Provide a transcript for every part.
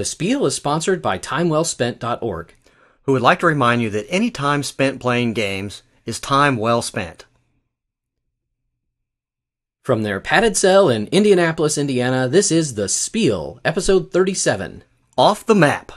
The Spiel is sponsored by TimeWellSpent.org. who would like to remind you that any time spent playing games is time well spent. From their padded cell in Indianapolis, Indiana, this is The Spiel, episode 37. Off the map.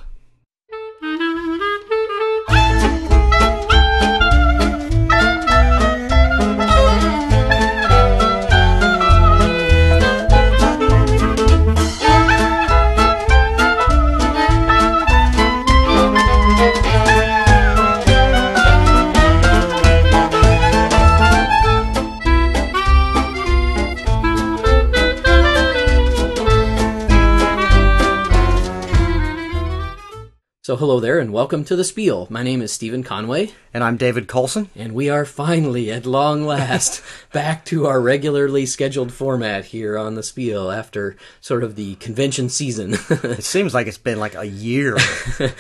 So, hello there, and welcome to The Spiel. My name is Stephen Conway, And I'm David Colson. and we are finally, at long last, back to our regularly scheduled format here on The Spiel after sort of the convention season. It seems like it's been like a year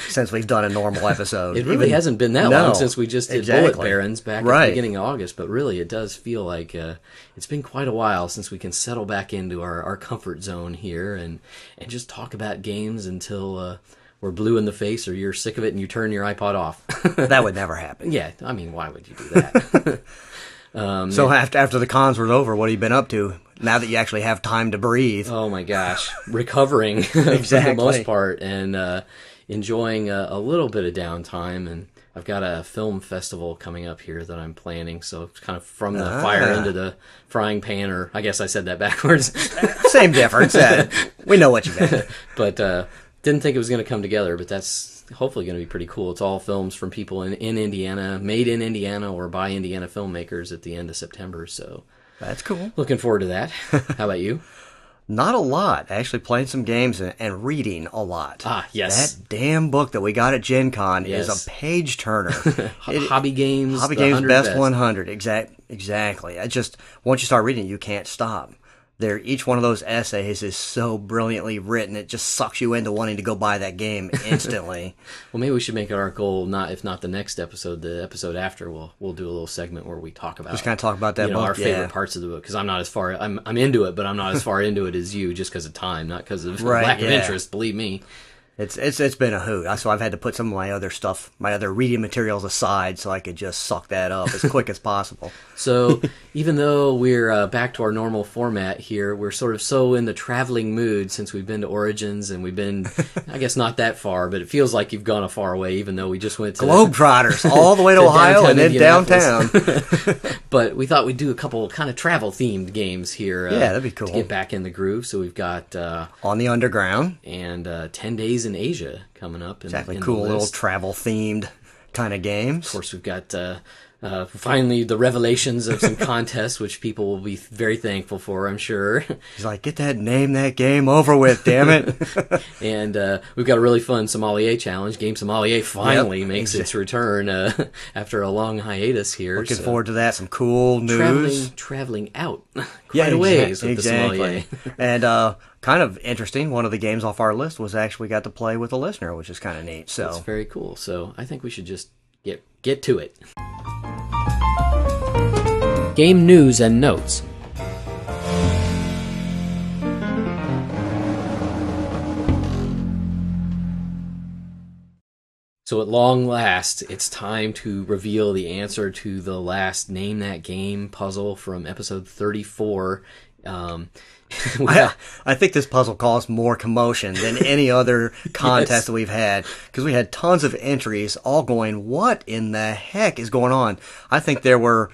since we've done a normal episode. It really Even- hasn't been that No, long since we just did Bullet exactly. Barons back at the beginning of August, but really it does feel like uh, it's been quite a while since we can settle back into our, our comfort zone here and, and just talk about games until uh, we're blue in the face or you're sick of it and you turn your iPod off. That would never happen. yeah, I mean, why would you do that? So after after the cons were over, what have you been up to? Now that you actually have time to breathe. oh my gosh, recovering for the most part and uh, enjoying a, a little bit of downtime and. I've got a film festival coming up here that I'm planning, so it's kind of from the fire Ah. into the frying pan, or I guess I said that backwards. Same difference. uh, we know what you meant. but uh, didn't think it was going to come together. But that's hopefully going to be pretty cool. It's all films from people in, in Indiana, made in Indiana or by Indiana filmmakers at the end of September. So That's cool. looking forward to that. How about you? Not a lot. Actually, playing some games and, and reading a lot. Ah, yes. That damn book that we got at Gen Con Yes. is a page turner. Ho- Hobby Games, Hobby Games 100 Best, 100. Exact, exactly. I just once you start reading, you can't stop. There, each one of those essays is so brilliantly written. It just sucks you into wanting to go buy that game instantly. Well, maybe we should make it our goal. Not if not the next episode, the episode after. We'll we'll do a little segment where we talk about just kind of talk about that you know our yeah. favorite parts of the book because I'm not as far I'm I'm into it, but I'm not as far into it as you just because of time, not because of Right, lack of interest. Believe me. It's it's it's been a hoot. So I've had to put some of my other stuff, my other reading materials aside, so I could just suck that up as quick as possible. So even though we're uh, back to our normal format here, we're sort of so in the traveling mood since we've been to Origins and we've been, I guess not that far, but it feels like you've gone a far way, even though we just went to Globetrotters all the way to, To Ohio and then downtown. But we thought we'd do a couple kind of travel themed games here. Uh, Yeah, that'd be cool. To get back in the groove. So we've got uh, on the underground. and uh, ten days in Asia coming up. In, Exactly, in cool little travel themed kind of games. Of course, we've got uh, uh, finally the revelations of some contests, which people will be very thankful for, I'm sure. He's like, get that name that game over with, damn it. and uh, we've got a really fun sommelier challenge. Game Sommelier finally Yep, makes exa- its return uh, after a long hiatus here. Looking so forward to that. Some cool news. traveling, traveling out quite a ways with the sommelier. and uh, kind of interesting. One of the games off our list was actually got to play with a listener, which is kind of neat. So It's very cool. So I think we should just get get to it. Game news and notes. So at long last, it's time to reveal the answer to the last name that game puzzle from episode 34. Um, I, I think this puzzle caused more commotion than any other contest Yes. that we've had because we had tons of entries all going, what in the heck is going on? I think there were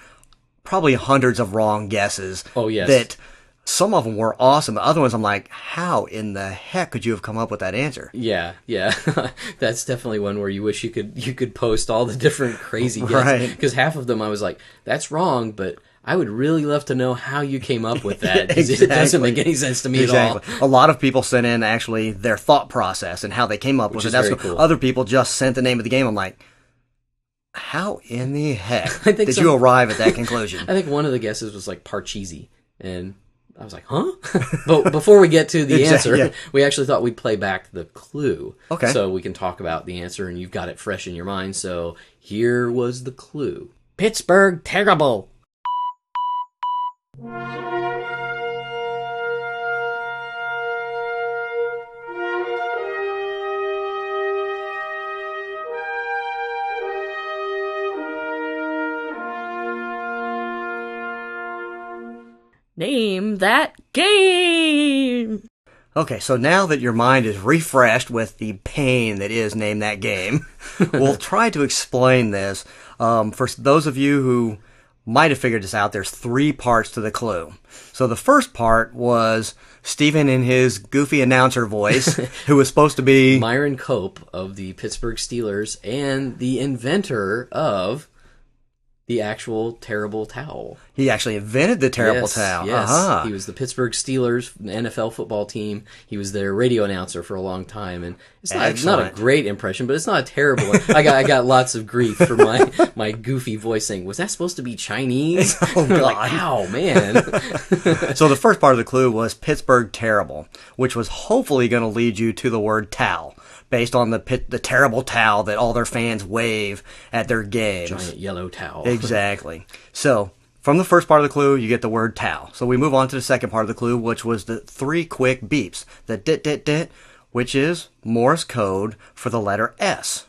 probably hundreds of wrong guesses. Oh, yes. That some of them were awesome. The other ones, I'm like, how in the heck could you have come up with that answer? Yeah, yeah, that's definitely one where you wish you could you could post all the different crazy guesses Right. because half of them I was like, that's wrong, but I would really love to know how you came up with that. 'cause It doesn't make any sense to me at all. A lot of people sent in actually their thought process and how they came up with is it. That's very what- cool. Other people just sent the name of the game. I'm like, how in the heck I think did some- you arrive at that conclusion? I think one of the guesses was like Parcheesi, and I was like, huh? but before we get to the Exact- answer, yeah. we actually thought we'd play back the clue. Okay. So we can talk about the answer, and you've got it fresh in your mind. So here was the clue Pittsburgh Terrible. Name that game! Okay, so now that your mind is refreshed with the pain that is Name That Game, we'll try to explain this. Um, for those of you who might have figured this out, there's three parts to the clue. So the first part was Stephen in his goofy announcer voice, who was supposed to be Myron Cope of the Pittsburgh Steelers and the inventor of the actual terrible towel. he actually invented the terrible yes, towel. Yes, Uh-huh. he was the Pittsburgh Steelers NFL football team. He was their radio announcer for a long time, and it's not, not a great impression, but it's not a terrible. one. I got I got lots of grief for my my goofy voicing. "Was that supposed to be Chinese?" Oh, like, ow, man. So the first part of the clue was Pittsburgh terrible, which was hopefully going to lead you to the word towel, based on the pit, the terrible towel that all their fans wave at their games. Giant yellow towel. Exactly. So from the first part of the clue, you get the word towel. So we move on to the second part of the clue, which was the three quick beeps. The dit dit dit, which is Morse code for the letter S.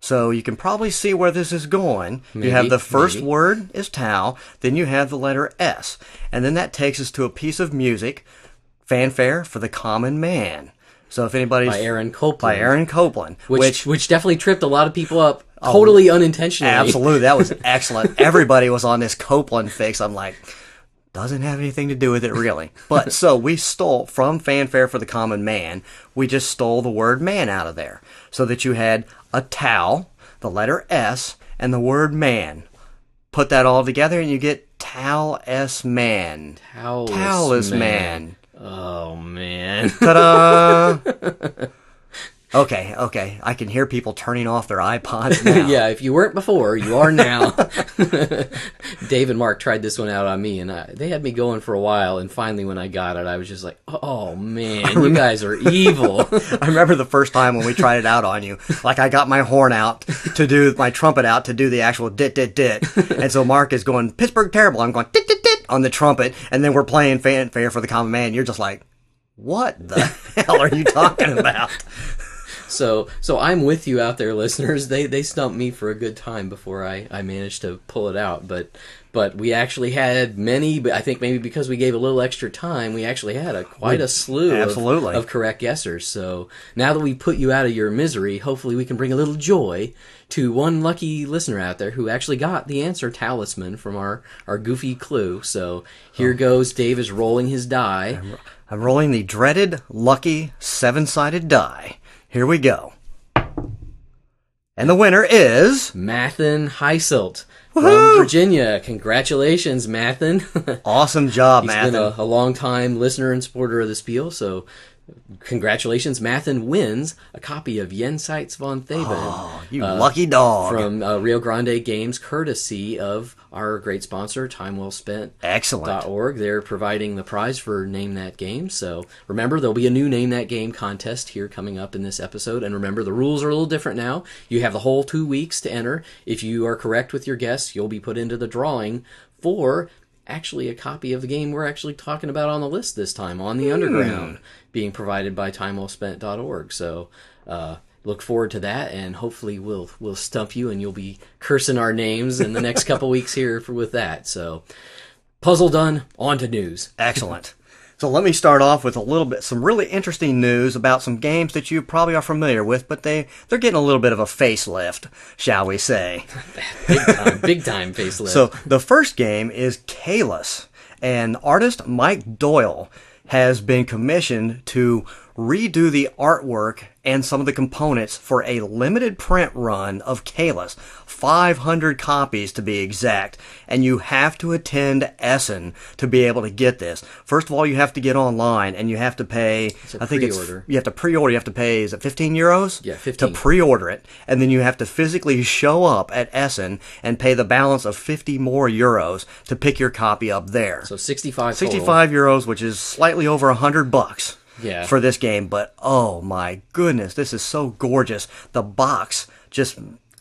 So you can probably see where this is going. Maybe, you have the first maybe. word is towel, then you have the letter S. And then that takes us to a piece of music, fanfare for the common man. So if anybody's By Aaron Copland. by Aaron Copland, which, which definitely tripped a lot of people up, oh, totally unintentionally. Absolutely, that was excellent. Everybody was on this Copland fix. I'm like, doesn't have anything to do with it really. But so we stole from fanfare for the common man. We just stole the word man out of there, so that you had a towel, the letter S, and the word man. Put that all together, and you get towel s man. Towelless Towelless man. Oh man. Ta-da! okay, okay. I can hear people turning off their iPods now. yeah, if you weren't before, you are now. Dave and Mark tried this one out on me, and I, they had me going for a while. And finally, when I got it, I was just like, "Oh man, you guys are evil." I remember the first time when we tried it out on you. Like I got my horn out to do my trumpet out to do the actual dit dit dit, and so Mark is going Pittsburgh terrible. I'm going dit dit on the trumpet, and then we're playing fanfare for the common man. You're just like, what the hell are you talking about? so, so I'm with you out there, listeners. They they stumped me for a good time before I I managed to pull it out, but. But we actually had many. But I think maybe because we gave a little extra time, we actually had a quite a slew of- absolutely. of correct guessers. So now that we put you out of your misery, hopefully we can bring a little joy to one lucky listener out there who actually got the answer talisman from our, our goofy clue. So here oh. goes. Dave is rolling his die. I'm rolling the dreaded lucky seven sided die. Here we go. And the winner is Mathen Heiselt from Virginia. Congratulations, Mathen. awesome job, He's Matthew. been a, a long time listener and supporter of the Spiel, so congratulations. Mathen wins a copy of Jenseits von Theben. you lucky dog. from uh, Rio Grande Games, courtesy of our great sponsor, Time Well Spent. Excellent. .org. They're providing the prize for Name That Game. So remember, there'll be a new Name That Game contest here coming up in this episode. And remember, the rules are a little different now. You have the whole two weeks to enter. If you are correct with your guess, you'll be put into the drawing for actually a copy of the game we're actually talking about on the list this time, on the Underground, being provided by TimeWellSpent.org. So. Uh, Look forward to that, and hopefully we'll we'll stump you, and you'll be cursing our names in the next couple weeks here for, with that. So, puzzle done. On to news. Excellent. So let me start off with a little bit, some really interesting news about some games that you probably are familiar with, but they, they're getting a little bit of a facelift, shall we say. Big time, big time facelift. So the first game is Caylus, and artist Mike Doyle has been commissioned to redo the artwork and some of the components for a limited print run of Caylus. 500 copies to be exact. And you have to attend Essen to be able to get this. First of all, you have to get online and you have to pay, I think it's, pre-order. you have to pre-order, you have to pay, is it 15 euros? Yeah, 15. To pre-order it. And then you have to physically show up at Essen and pay the balance of 50 more euros to pick your copy up there. so 65 total. 65 euros, which is slightly over a hundred bucks. Yeah. For this game, but oh my goodness, this is so gorgeous. The box just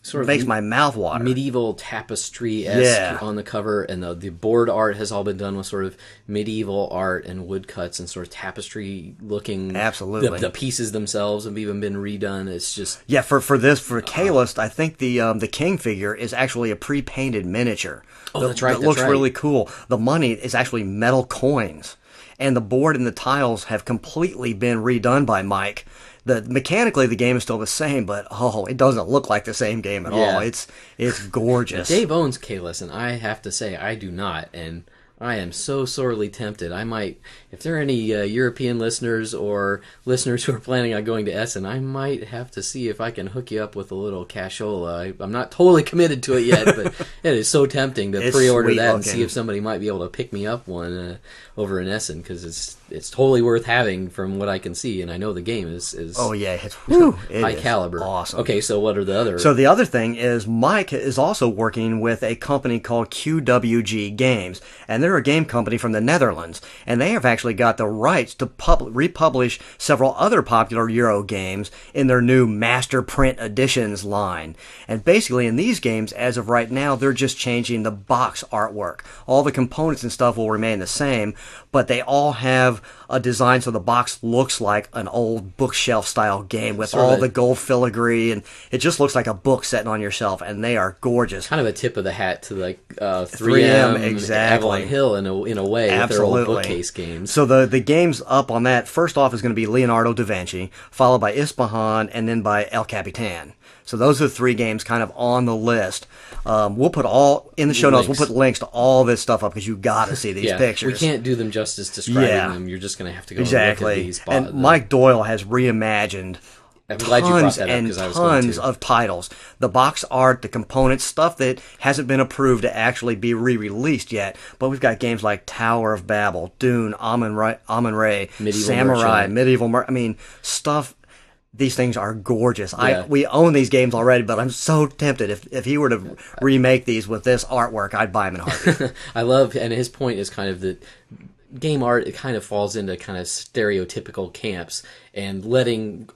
sort of makes my mouth water. medieval tapestry esque Yeah. on the cover, and the the board art has all been done with sort of medieval art and woodcuts and sort of tapestry looking. Absolutely. the, the pieces themselves have even been redone. It's just Yeah, for for this for Caylus, I think the um, the king figure is actually a pre-painted miniature. Oh, that, that's right, That that's looks right. really cool. The money is actually metal coins, and the board and the tiles have completely been redone by Mike. The mechanically the game is still the same, but oh, it doesn't look like the same game at Yeah. all. It's it's gorgeous. Dave owns Caylus, and I have to say I do not, and I am so sorely tempted. I might, if there are any uh, European listeners or listeners who are planning on going to Essen, I might have to see if I can hook you up with a little cashola. I, I'm not totally committed to it yet, but it is so tempting to It's pre-order that and see if somebody might be able to pick me up one uh, over in Essen because it's it's totally worth having from what I can see, and I know the game is is oh yeah, it's whew, it high is caliber. awesome. Okay, so what are the other? So the other thing is Mike is also working with a company called QWG Games, and they're a game company from the Netherlands, and they have actually got the rights to pub- republish several other popular Euro games in their new Master Print Editions line. And basically, in these games, as of right now, they're just changing the box artwork. All the components and stuff will remain the same, but they all have a design so the box looks like an old bookshelf style game with Sorta- all the gold filigree and it just looks like a book sitting on your shelf and they are gorgeous kind of a tip of the hat to like uh, 3M, 3M, exactly. Avalon Hill in a in a way with their old bookcase games. so the the games up on that first off is going to be leonardo da vinci followed by yspahan and then by el capitan so those are the three games kind of on the list um, we'll put all in the show notes we'll put links to all this stuff up because you got to see these yeah, pictures we can't do them justice describing Yeah. them. You're just going to have to go and look at exactly these. and bo- mike doyle has reimagined I'm glad you brought tons and I was going tons to. of titles. The box art, the components, stuff that hasn't been approved to actually be re-released yet. But we've got games like Tower of Babel, Dune, Amon Ra, Amon Ray, Medieval Samurai, Merchant. Medieval. Mer- I mean, stuff. These things are gorgeous. Yeah. I we own these games already, but I'm so tempted. If if he were to remake these with this artwork, I'd buy them in heartbeat. I love, and his point is kind of that game art. It kind of falls into kind of stereotypical camps, and letting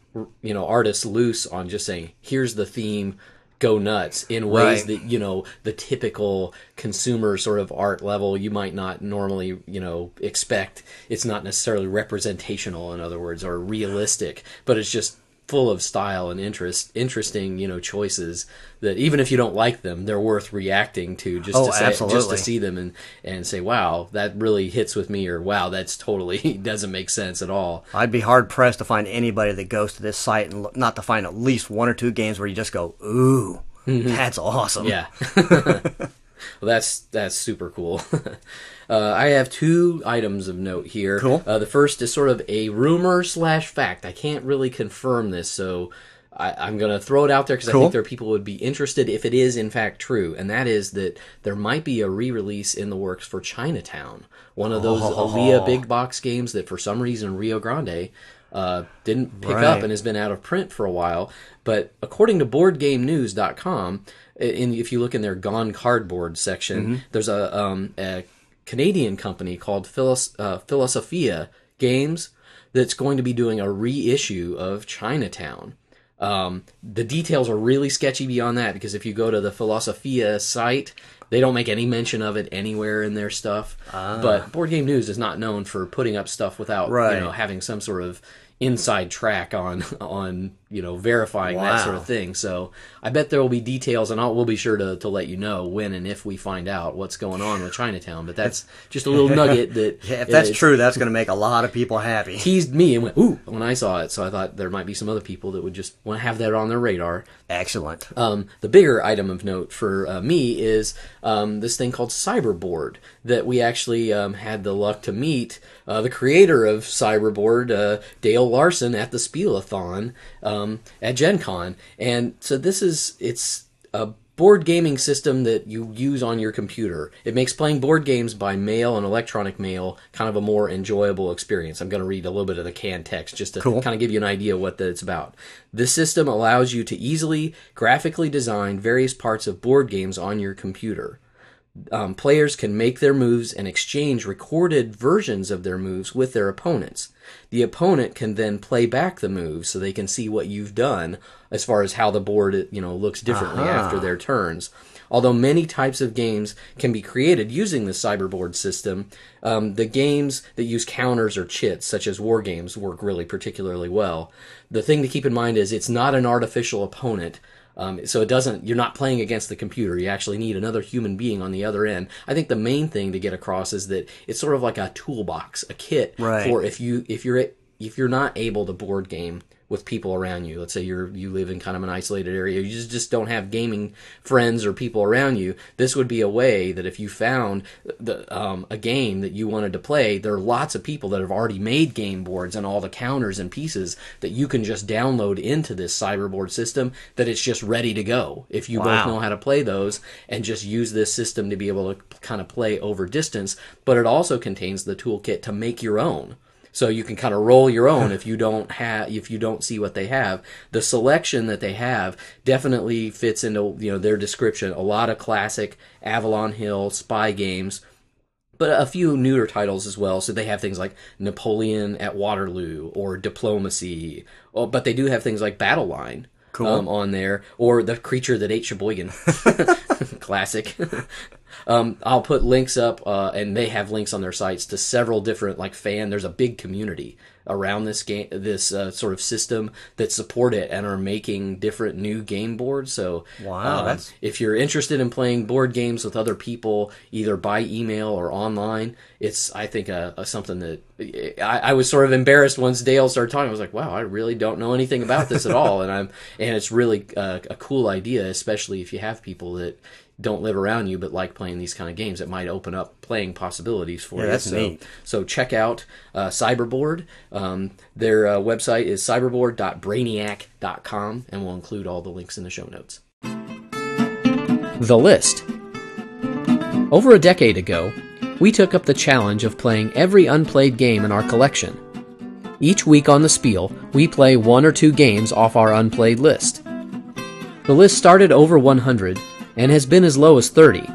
you know artists loose on just saying, "Here's the theme." Go nuts in ways Right. that you know the typical consumer sort of art level you might not normally you know expect. It's not necessarily representational, in other words, or realistic, but it's just full of style and interest, interesting you know choices that even if you don't like them, they're worth reacting to just Oh, to say, just to see them and and say, wow, that really hits with me, or wow, that's totally doesn't make sense at all. I'd be hard pressed to find anybody that goes to this site and look, not to find at least one or two games where you just go, ooh, that's awesome. Mm-hmm. Yeah. well, that's that's super cool. uh, I have two items of note here. Cool. Uh, the first is sort of a rumor slash fact. I can't really confirm this, so I, I'm going to throw it out there because I think there are people who would be interested if it is in fact true, and that is that there might be a re-release in the works for Chinatown, one of those Oh. Alea big box games that for some reason Rio Grande. Uh, didn't pick Right. up and has been out of print for a while. But according to BoardGameNews.com, in, if you look in their Gone Cardboard section, Mm-hmm. there's a, um, a Canadian company called Philos- uh, Filosofia Games that's going to be doing a reissue of Chinatown. Um, the details are really sketchy beyond that because if you go to the Filosofia site, they don't make any mention of it anywhere in their stuff. But Board Game News is not known for putting up stuff without Right. you know having some sort of inside track on on you know verifying that sort of thing. So I bet there will be details, and I'll, we'll be sure to, to let you know when and if we find out what's going on with Chinatown. But that's just a little nugget that Yeah, if that's uh, true, that's going to make a lot of people happy. teased me and went ooh when I saw it. So I thought there might be some other people that would just want to have that on their radar. Excellent. Um, the bigger item of note for uh, me is um, this thing called Cyberboard that we actually um, had the luck to meet uh, the creator of Cyberboard, uh, Dale Larson, at the Spielathon um, at Gen Con. And so this is it's a board gaming system that you use on your computer. It makes playing board games by mail and electronic mail kind of a more enjoyable experience. I'm going to read a little bit of the canned text just to Cool. kind of give you an idea what that it's about. This system allows you to easily graphically design various parts of board games on your computer. Um, players can make their moves and exchange recorded versions of their moves with their opponents. The opponent can then play back the moves so they can see what you've done as far as how the board you know looks differently Uh-huh. after their turns. Although many types of games can be created using the cyberboard system, um, the games that use counters or chits, such as war games, work really particularly well. The thing to keep in mind is it's not an artificial opponent. Um, so it doesn't. You're not playing against the computer. You actually need another human being on the other end. I think the main thing to get across is that it's sort of like a toolbox, a kit Right. for if you if you're if you're not able to board game with people around you. Let's say you're you live in kind of an isolated area. You just, just don't have gaming friends or people around you. This would be a way that if you found the um, a game that you wanted to play, there are lots of people that have already made game boards and all the counters and pieces that you can just download into this cyberboard system. That it's just ready to go if you Wow. both know how to play those and just use this system to be able to kind of play over distance. But it also contains the toolkit to make your own. So you can kind of roll your own if you don't have if you don't see what they have. The selection that they have definitely fits into you know their description. A lot of classic Avalon Hill spy games, but a few newer titles as well. So they have things like Napoleon at Waterloo or Diplomacy. Oh, but they do have things like Battle Line um, on there, or the creature that ate Sheboygan. Classic. um, I'll put links up, uh, and they have links on their sites to several different like fan. There's a big community around this game, this uh, sort of system that support it and are making different new game boards. So Wow, um, that's- if you're interested in playing board games with other people, either by email or online, it's I think a, a something that I, I was sort of embarrassed once Dale started talking. I was like, wow, I really don't know anything about this at all, and I'm and it's really uh, a cool idea, especially if you have people that don't live around you but like playing these kind of games. It might open up playing possibilities for Yeah, you. that's so, neat. so check out uh, Cyberboard. Um, their uh, website is cyberboard.brainiac.com, and we'll include all the links in the show notes. The List. Over a decade ago, we took up the challenge of playing every unplayed game in our collection. Each week on the Spiel, we play one or two games off our unplayed list. The list started over 100 and has been as low as 30,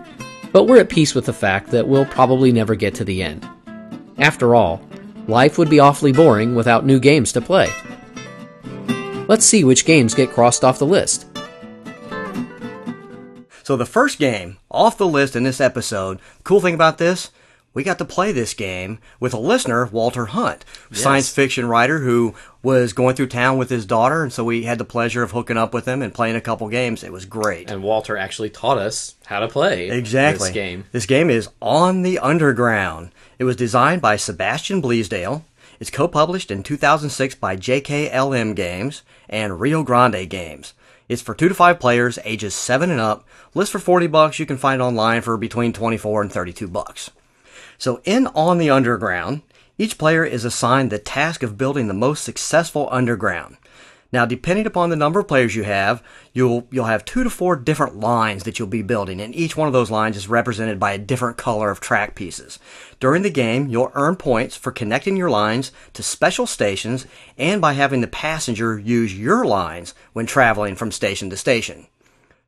but we're at peace with the fact that we'll probably never get to the end. After all, life would be awfully boring without new games to play. Let's see which games get crossed off the list. So the first game off the list in this episode, cool thing about this, we got to play this game with a listener, Walter Hunt, science fiction writer who was going through town with his daughter, and so we had the pleasure of hooking up with him and playing a couple games. It was great. And Walter actually taught us how to play Exactly. this game. This game is On the Underground. It was designed by Sebastian Bleasdale. It's co-published in 2006 by JKLM Games and Rio Grande Games. It's for 2 to 5 players ages 7 and up. List for 40 bucks. You can find it online for between 24 and 32 bucks. So in On the Underground, each player is assigned the task of building the most successful underground. Now, depending upon the number of players you have, you'll you'll have two to four different lines that you'll be building, and each one of those lines is represented by a different color of track pieces. During the game, you'll earn points for connecting your lines to special stations and by having the passenger use your lines when traveling from station to station.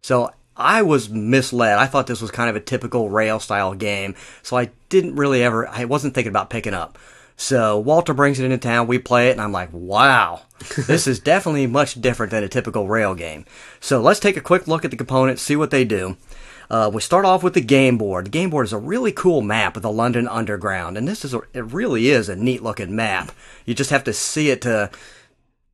So I was misled. I thought this was kind of a typical rail style game, so I didn't really ever, I wasn't thinking about picking up. So Walter brings it into town, we play it, and I'm like, wow, this is definitely much different than a typical rail game. So let's take a quick look at the components, see what they do. Uh, we start off with the game board. The game board is a really cool map of the London Underground, and this is a, it really is a neat looking map. You just have to see it to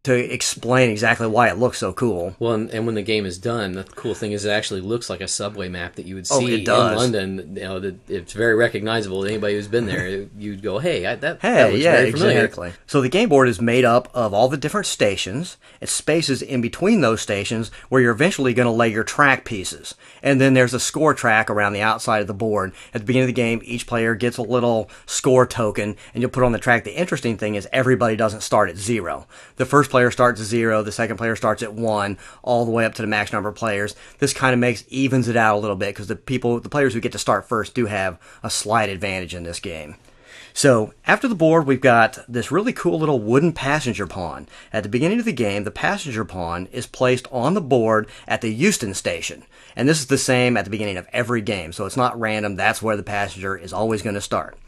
to explain exactly why it looks so cool. Well, and, and when the game is done, the cool thing is it actually looks like a subway map that you would see Oh, it does. in London. You know, that it's very recognizable to anybody who's been there. You'd go, "Hey, I, that, that Hey, looks yeah, very familiar." exactly. So the game board is made up of all the different stations. It's spaces in between those stations where you're eventually going to lay your track pieces. And then there's a score track around the outside of the board. At the beginning of the game, each player gets a little score token and you'll put on the track. The interesting thing is everybody doesn't start at zero. The first player starts at zero, the second player starts at one, all the way up to the max number of players. This kind of makes evens it out a little bit because the people, the players who get to start first do have a slight advantage in this game. So after the board, we've got this really cool little wooden passenger pawn. At the beginning of the game, the passenger pawn is placed on the board at the Euston station. And this is the same at the beginning of every game, so it's not random. That's where the passenger is always going to start.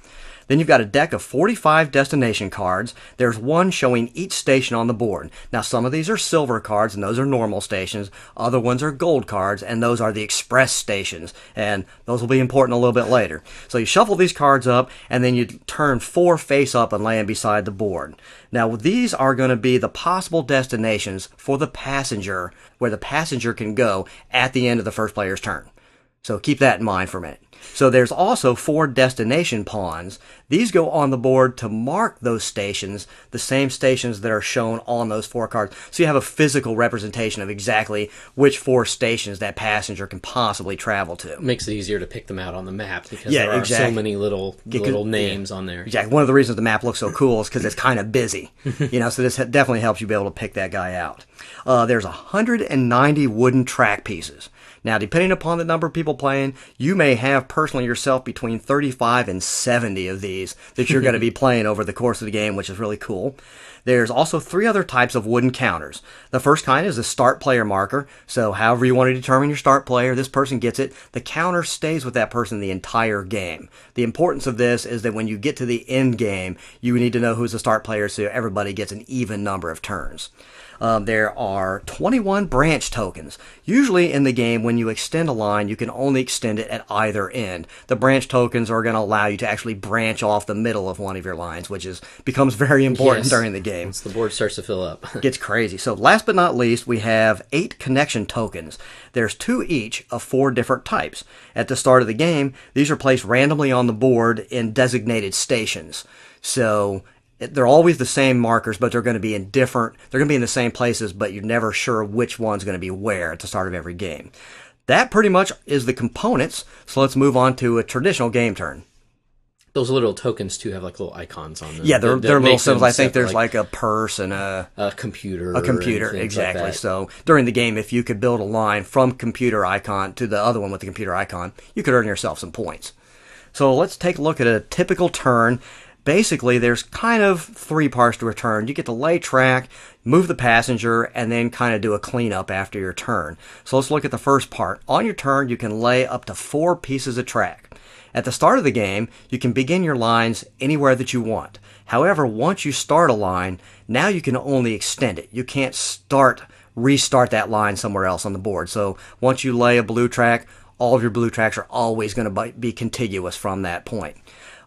Then you've got a deck of 45 destination cards. There's one showing each station on the board. Now, some of these are silver cards, and those are normal stations. Other ones are gold cards, and those are the express stations. And those will be important a little bit later. So you shuffle these cards up, and then you turn four face up and lay them beside the board. Now, these are going to be the possible destinations for the passenger, where the passenger can go at the end of the first player's turn. So keep that in mind for a minute. So there's also four destination pawns. These go on the board to mark those stations, the same stations that are shown on those four cards. So you have a physical representation of exactly which four stations that passenger can possibly travel to. Makes it easier to pick them out on the map because Yeah, there are exactly. so many little little names on there. Exactly. One of the reasons the map looks so cool is because it's kind of busy. you know, so this definitely helps you be able to pick that guy out. Uh, there's 190 wooden track pieces. Now, depending upon the number of people playing, you may have personally yourself between 35 and 70 of these that you're going to be playing over the course of the game, which is really cool. There's also three other types of wooden counters. The first kind is a start player marker. So, however you want to determine your start player, this person gets it. The counter stays with that person the entire game. The importance of this is that when you get to the end game, you need to know who's the start player so everybody gets an even number of turns. Um, there are 21 branch tokens. Usually in the game, when you extend a line, you can only extend it at either end. The branch tokens are going to allow you to actually branch off the middle of one of your lines, which is becomes very important Yes. during the game Once the board starts to fill up. gets crazy. So last but not least, we have eight connection tokens. There's two each of four different types. At the start of the game, these are placed randomly on the board in designated stations. So they're always the same markers, but they're going to be in different, they're going to be in the same places, but you're never sure which one's going to be where at the start of every game. That pretty much is the components. So let's move on to a traditional game turn. Those little tokens too have like little icons on them. Yeah, they're, that- that they're little symbols. I think there's like, a purse and a, a computer, a computer things like exactly so during the game if you could build a line from computer icon to the other one with the computer icon you could earn yourself some points so let's take a look at a typical turn basically there's kind of three parts to a turn you get to lay track move the passenger and then kind of do a cleanup after your turn so let's look at the first part on your turn you can lay up to four pieces of track at the start of the game, you can begin your lines anywhere that you want. However, once you start a line, now you can only extend it. You can't start, restart that line somewhere else on the board. So once you lay a blue track, all of your blue tracks are always going to be contiguous from that point.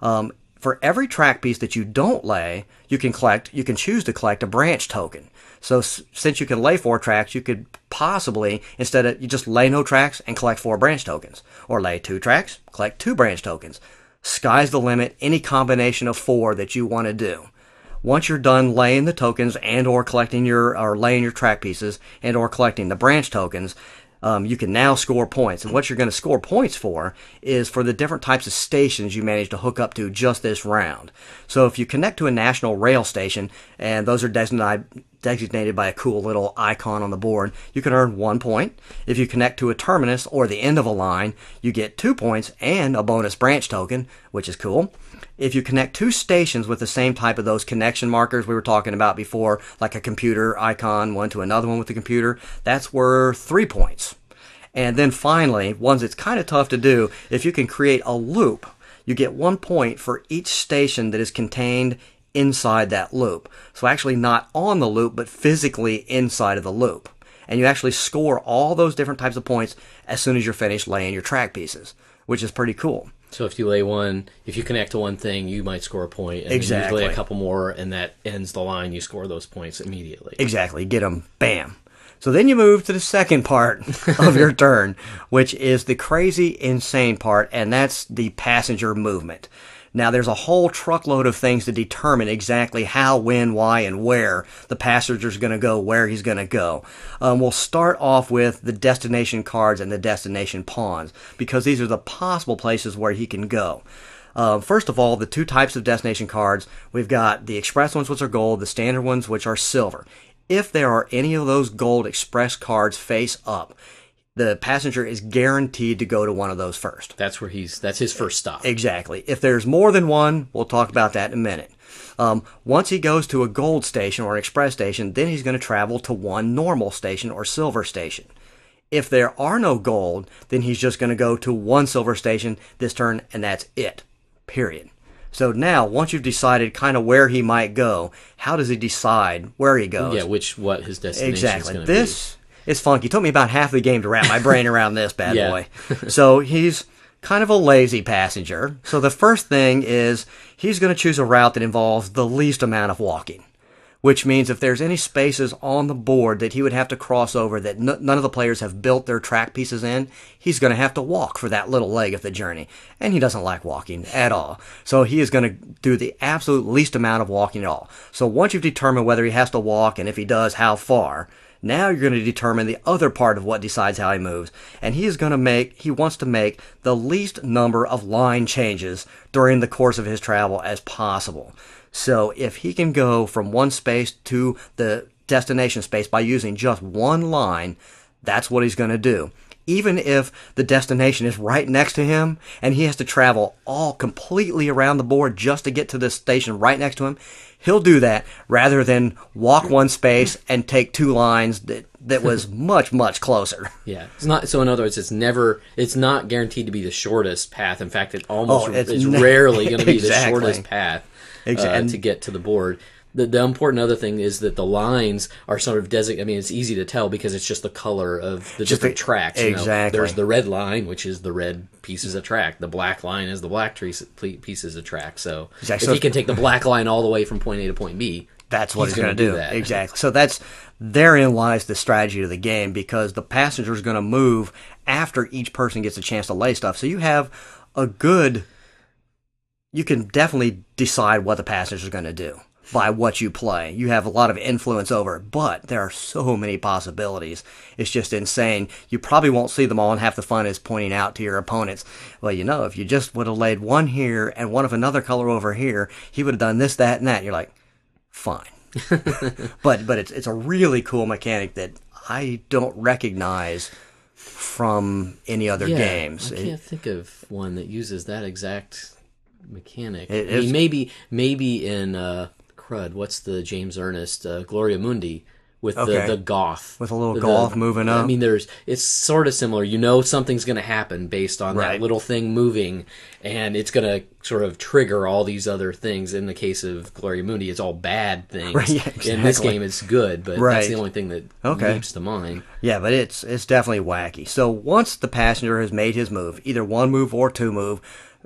Um, for every track piece that you don't lay, you can collect, you can choose to collect a branch token. So s- since you can lay four tracks, you could possibly, instead of, you just lay no tracks and collect four branch tokens. Or lay two tracks, collect two branch tokens. Sky's the limit, any combination of four that you want to do. Once you're done laying the tokens and or collecting your, or laying your track pieces and or collecting the branch tokens, um, you can now score points. And what you're going to score points for is for the different types of stations you manage to hook up to just this round. So if you connect to a national rail station, and those are designated, designated by a cool little icon on the board, you can earn one point. If you connect to a terminus or the end of a line, you get two points and a bonus branch token, which is cool. If you connect two stations with the same type of those connection markers we were talking about before, like a computer icon, one to another one with the computer, that's worth three points. And then finally, ones that's kind of tough to do, if you can create a loop, you get one point for each station that is contained inside that loop. So actually not on the loop, but physically inside of the loop. And you actually score all those different types of points as soon as you're finished laying your track pieces, which is pretty cool. So if you lay one, if you connect to one thing, you might score a point. And Exactly. you lay a couple more, and that ends the line. You score those points immediately. Exactly. Get them. Bam. So then you move to the second part of your turn, which is the crazy, insane part, and that's the passenger movement. Now, there's a whole truckload of things to determine exactly how, when, why, and where the passenger's going to go, where he's going to go. Um, we'll start off with the destination cards and the destination pawns, because these are the possible places where he can go. Uh, first of all, the two types of destination cards we've got the express ones, which are gold, the standard ones, which are silver. If there are any of those gold express cards face up, the passenger is guaranteed to go to one of those first. That's where he's. That's his first stop. Exactly. If there's more than one, we'll talk about that in a minute. Um, once he goes to a gold station or an express station, then he's going to travel to one normal station or silver station. If there are no gold, then he's just going to go to one silver station this turn, and that's it. Period. So now, once you've decided kind of where he might go, how does he decide where he goes? Yeah, which what his destination Exactly. is going to This is funky. It took me about half the game to wrap my brain around this bad Yeah. boy. So he's kind of a lazy passenger. So the first thing is he's going to choose a route that involves the least amount of walking. Which means if there's any spaces on the board that he would have to cross over that n- none of the players have built their track pieces in, he's going to have to walk for that little leg of the journey. And he doesn't like walking at all. So he is going to do the absolute least amount of walking at all. So once you've determined whether he has to walk and if he does, how far, now you're going to determine the other part of what decides how he moves. And he is going to make, he wants to make the least number of line changes during the course of his travel as possible. So if he can go from one space to the destination space by using just one line, that's what he's going to do. Even if the destination is right next to him and he has to travel all completely around the board just to get to the station right next to him, he'll do that rather than walk one space and take two lines that, that was much, much closer. Yeah, it's not. So in other words, it's never. It's not guaranteed to be the shortest path. In fact, it almost Oh, it's is ne- rarely going to be Exactly. the shortest path uh, and- to get to the board. The, the important other thing is that the lines are sort of designated. I mean, it's easy to tell because it's just the color of the different the- tracks. you know. exactly. There's the red line, which is the red pieces of track. The black line is the black trees, pieces of track. So Exactly. if he can take the black line all the way from point A to point B, That's what he's, gonna going to do. that. Exactly. So that's therein lies the strategy of the game because the passenger is going to move after each person gets a chance to lay stuff. So you have a good. You can definitely decide what the passenger is going to do by what you play. You have a lot of influence over it, but there are so many possibilities. It's just insane. You probably won't see them all, and half the fun is pointing out to your opponents. Well, you know, if you just would have laid one here and one of another color over here, he would have done this, that, and that. You're like, fine. but but it's it's a really cool mechanic that I don't recognize from any other Yeah, games. I can't think of one that uses that exact mechanic. It I mean, maybe maybe in uh, Crud. What's the James Ernest uh, Gloria Mundi with Okay. the the goth With a little The- goth moving up. I mean, there's it's sort of similar. You know something's going to happen based on Right. that little thing moving, and it's going to sort of trigger all these other things. In the case of Gloria Mundi, it's all bad things. Right, yeah, In this game, it's good, but Right. that's the only thing that Okay. leaps to mind. Yeah, but it's it's definitely wacky. So once the passenger has made his move, either one move or two move,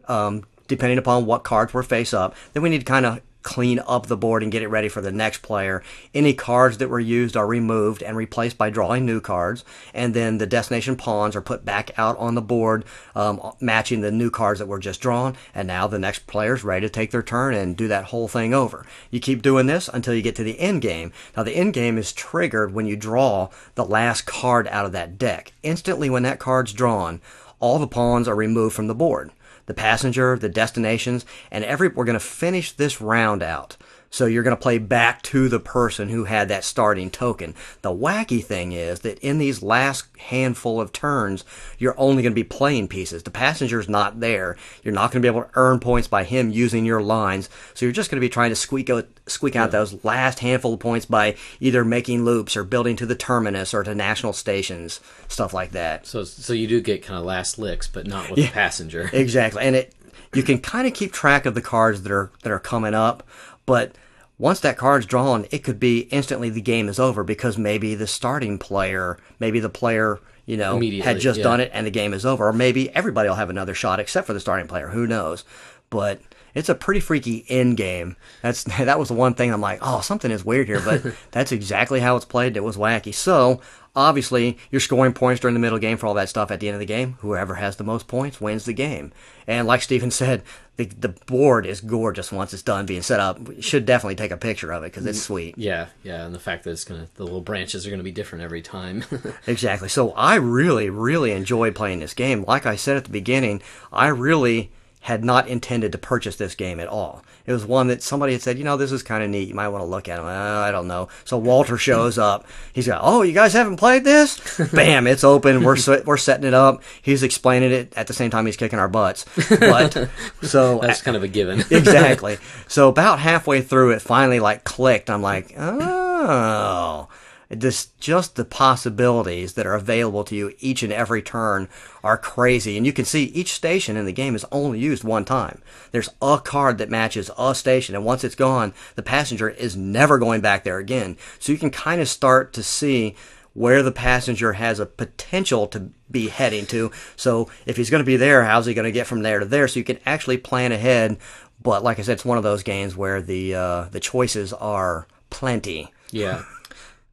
um, depending upon what cards were face up, then we need to kind of clean up the board and get it ready for the next player. Any cards that were used are removed and replaced by drawing new cards, and then the destination pawns are put back out on the board, um, matching the new cards that were just drawn. And now the next player's ready to take their turn and do that whole thing over. You keep doing this until you get to the end game. Now the end game is triggered when you draw the last card out of that deck. Instantly, when that card's drawn, all the pawns are removed from the board the passenger, the destinations, and every we're going to finish this round out. So you're going to play back to the person who had that starting token. The wacky thing is that in these last handful of turns, you're only going to be playing pieces. The passenger's not there. You're not going to be able to earn points by him using your lines. So you're just going to be trying to squeak out, squeak out those last handful of points by either making loops or building to the terminus or to national stations, stuff like that. So so you do get kind of last licks, but not with the passenger. Exactly, and it you can kind of keep track of the cards that are that are coming up, but once that card's drawn, it could be instantly the game is over because maybe the starting player, maybe the player you know had just yeah. done it and the game is over, or maybe everybody will have another shot except for the starting player. Who knows? But it's a pretty freaky end game. That's that was the one thing I'm like, oh, something is weird here, but that's exactly how it's played. It was wacky. So obviously, you're scoring points during the middle game for all that stuff. At the end of the game, whoever has the most points wins the game. And like Stephen said, the the board is gorgeous once it's done being set up. We should definitely take a picture of it because it's mm, sweet. Yeah, yeah, and the fact that it's gonna the little branches are gonna be different every time. Exactly. So I really, really enjoy playing this game. Like I said at the beginning, I really had not intended to purchase this game at all. It was one that somebody had said, you know, this is kind of neat. You might want to look at it. I don't know. So Walter shows up. He's got, oh, you guys haven't played this? Bam, it's open. We're we're setting it up. He's explaining it at the same time he's kicking our butts. But so That's kind of a given. exactly. So about halfway through, it finally like clicked. I'm like, oh, this just the possibilities that are available to you each and every turn are crazy. And you can see each station in the game is only used one time. There's a card that matches a station, and once it's gone, the passenger is never going back there again. So you can kind of start to see where the passenger has a potential to be heading to. So if he's going to be there, how's he going to get from there to there? So you can actually plan ahead. But like I said, it's one of those games where the uh, the choices are plenty. Yeah.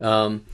Um,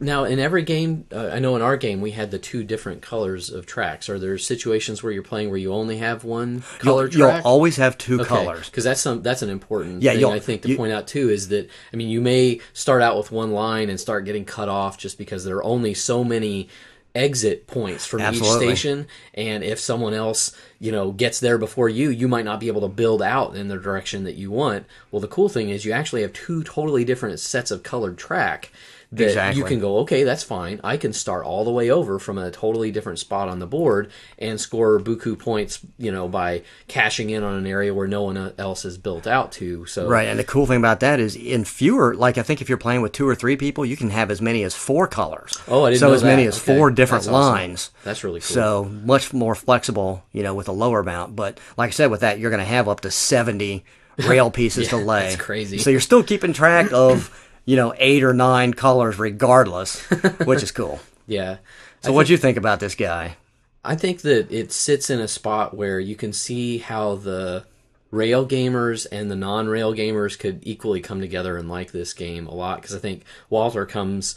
now, in every game, uh, I know in our game we had the two different colors of tracks. Are there situations where you're playing where you only have one color You'll, you'll always have two colors. because that's some that's an important Yeah, thing I think to you- point out too is that I mean you may start out with one line and start getting cut off just because there are only so many exit points from Absolutely. each station and if someone else you know gets there before you you might not be able to build out in the direction that you want well the cool thing is you actually have two totally different sets of colored track that Exactly. you can go okay that's fine i can start all the way over from a totally different spot on the board and score buku points you know by cashing in on an area where no one else is built out to so Right, and the cool thing about that is in fewer, like I think if you're playing with two or three people, you can have as many as four colors. Oh, I didn't know. so as many as Okay. four different That's awesome. lines. That's really cool. So much more flexible, you know, with a lower amount. But like I said, with that, you're going to have up to seventy rail pieces to lay. that's crazy. So you're still keeping track of, you know, eight or nine colors regardless, which is cool. yeah So what do you think about this guy? I think that it sits in a spot where you can see how the rail gamers and the non-rail gamers could equally come together and like this game a lot because I think Walter comes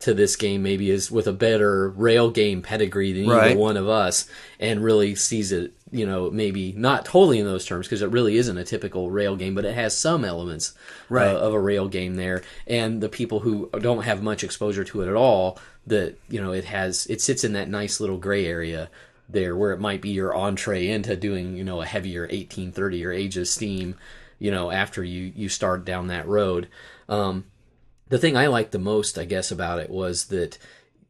to this game maybe is with a better rail game pedigree than Right. either one of us and really sees it you know maybe not totally in those terms because it really isn't a typical rail game but it has some elements Right. uh, of a rail game there and the people who don't have much exposure to it at all that you know it has it sits in that nice little gray area there where it might be your entree into doing you know a heavier 1830 or age of steam you know after you you start down that road um the thing I liked the most, I guess, about it was that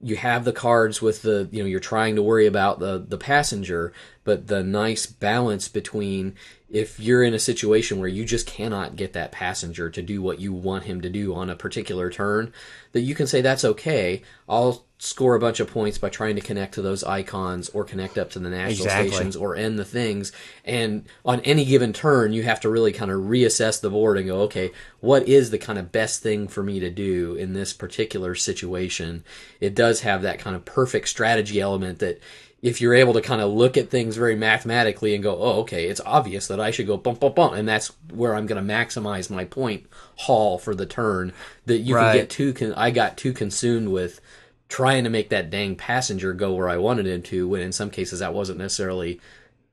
you have the cards with the you know you're trying to worry about the the passenger, but the nice balance between if you're in a situation where you just cannot get that passenger to do what you want him to do on a particular turn, that you can say that's okay. I'll score a bunch of points by trying to connect to those icons or connect up to the national Exactly. stations or end the things. And on any given turn, you have to really kind of reassess the board and go, okay, what is the kind of best thing for me to do in this particular situation? It does have that kind of perfect strategy element that if you're able to kind of look at things very mathematically and go, oh, okay, it's obvious that I should go bump, bump, bump, and that's where I'm going to maximize my point haul for the turn. That you Right. can get too, con- I got too consumed with trying to make that dang passenger go where I wanted him to, when in some cases that wasn't necessarily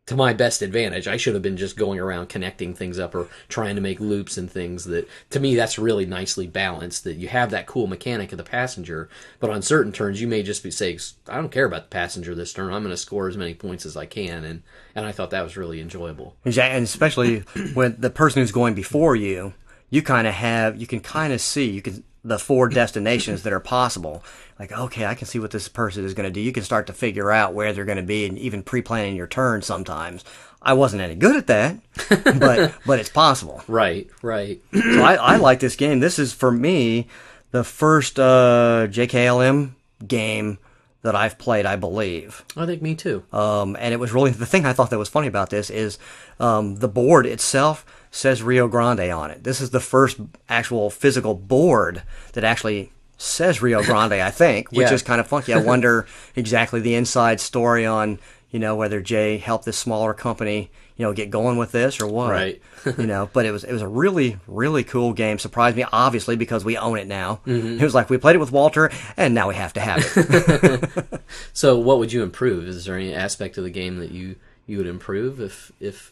to my best advantage. I should have been just going around connecting things up or trying to make loops and things that to me that's really nicely balanced that you have that cool mechanic of the passenger, but on certain turns you may just be saying I don't care about the passenger this turn. I'm going to score as many points as I can and and I thought that was really enjoyable. Exactly, and especially when the person who's going before you, you kind of have, you can kind of see, you can the four destinations that are possible. Like, okay, I can see what this person is going to do. You can start to figure out where they're going to be, and even pre-planning your turn. Sometimes I wasn't any good at that, but but it's possible. Right, right. So I, I like this game. This is for me the first uh, JKLM game that I've played, I believe. I think me too. Um, and it was really the thing I thought that was funny about this is um, the board itself says Rio Grande on it. This is the first actual physical board that actually says Rio Grande, I think, which Yeah. is kind of funky. I wonder exactly the inside story on you know whether Jay helped this smaller company you know get going with this or what. Right. you know, but it was it was a really really cool game. Surprised me obviously because we own it now. Mm-hmm. It was like we played it with Walter and now we have to have it. So what would you improve? Is there any aspect of the game that you you would improve if if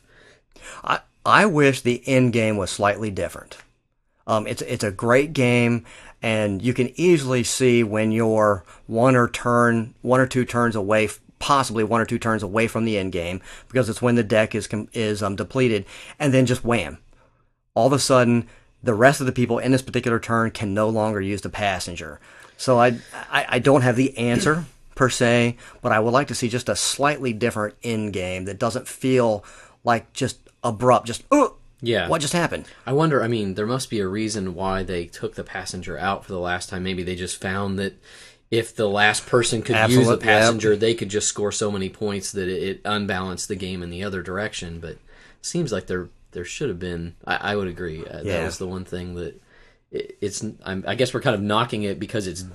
I, I wish the end game was slightly different. Um, it's it's a great game, and you can easily see when you're one or turn one or two turns away possibly one or two turns away from the end game because it's when the deck is is um, depleted, and then just wham, all of a sudden the rest of the people in this particular turn can no longer use the passenger. So I I, I don't have the answer per se, but I would like to see just a slightly different end game that doesn't feel like just abrupt, just oh Yeah. what just happened? I wonder. I mean, there must be a reason why they took the passenger out for the last time. Maybe they just found that if the last person could use the passenger, they could just score so many points that it, it unbalanced the game in the other direction. But it seems like there there should have been. I, I would agree. Uh, That was the one thing that it, it's. I'm, I guess we're kind of knocking it because it's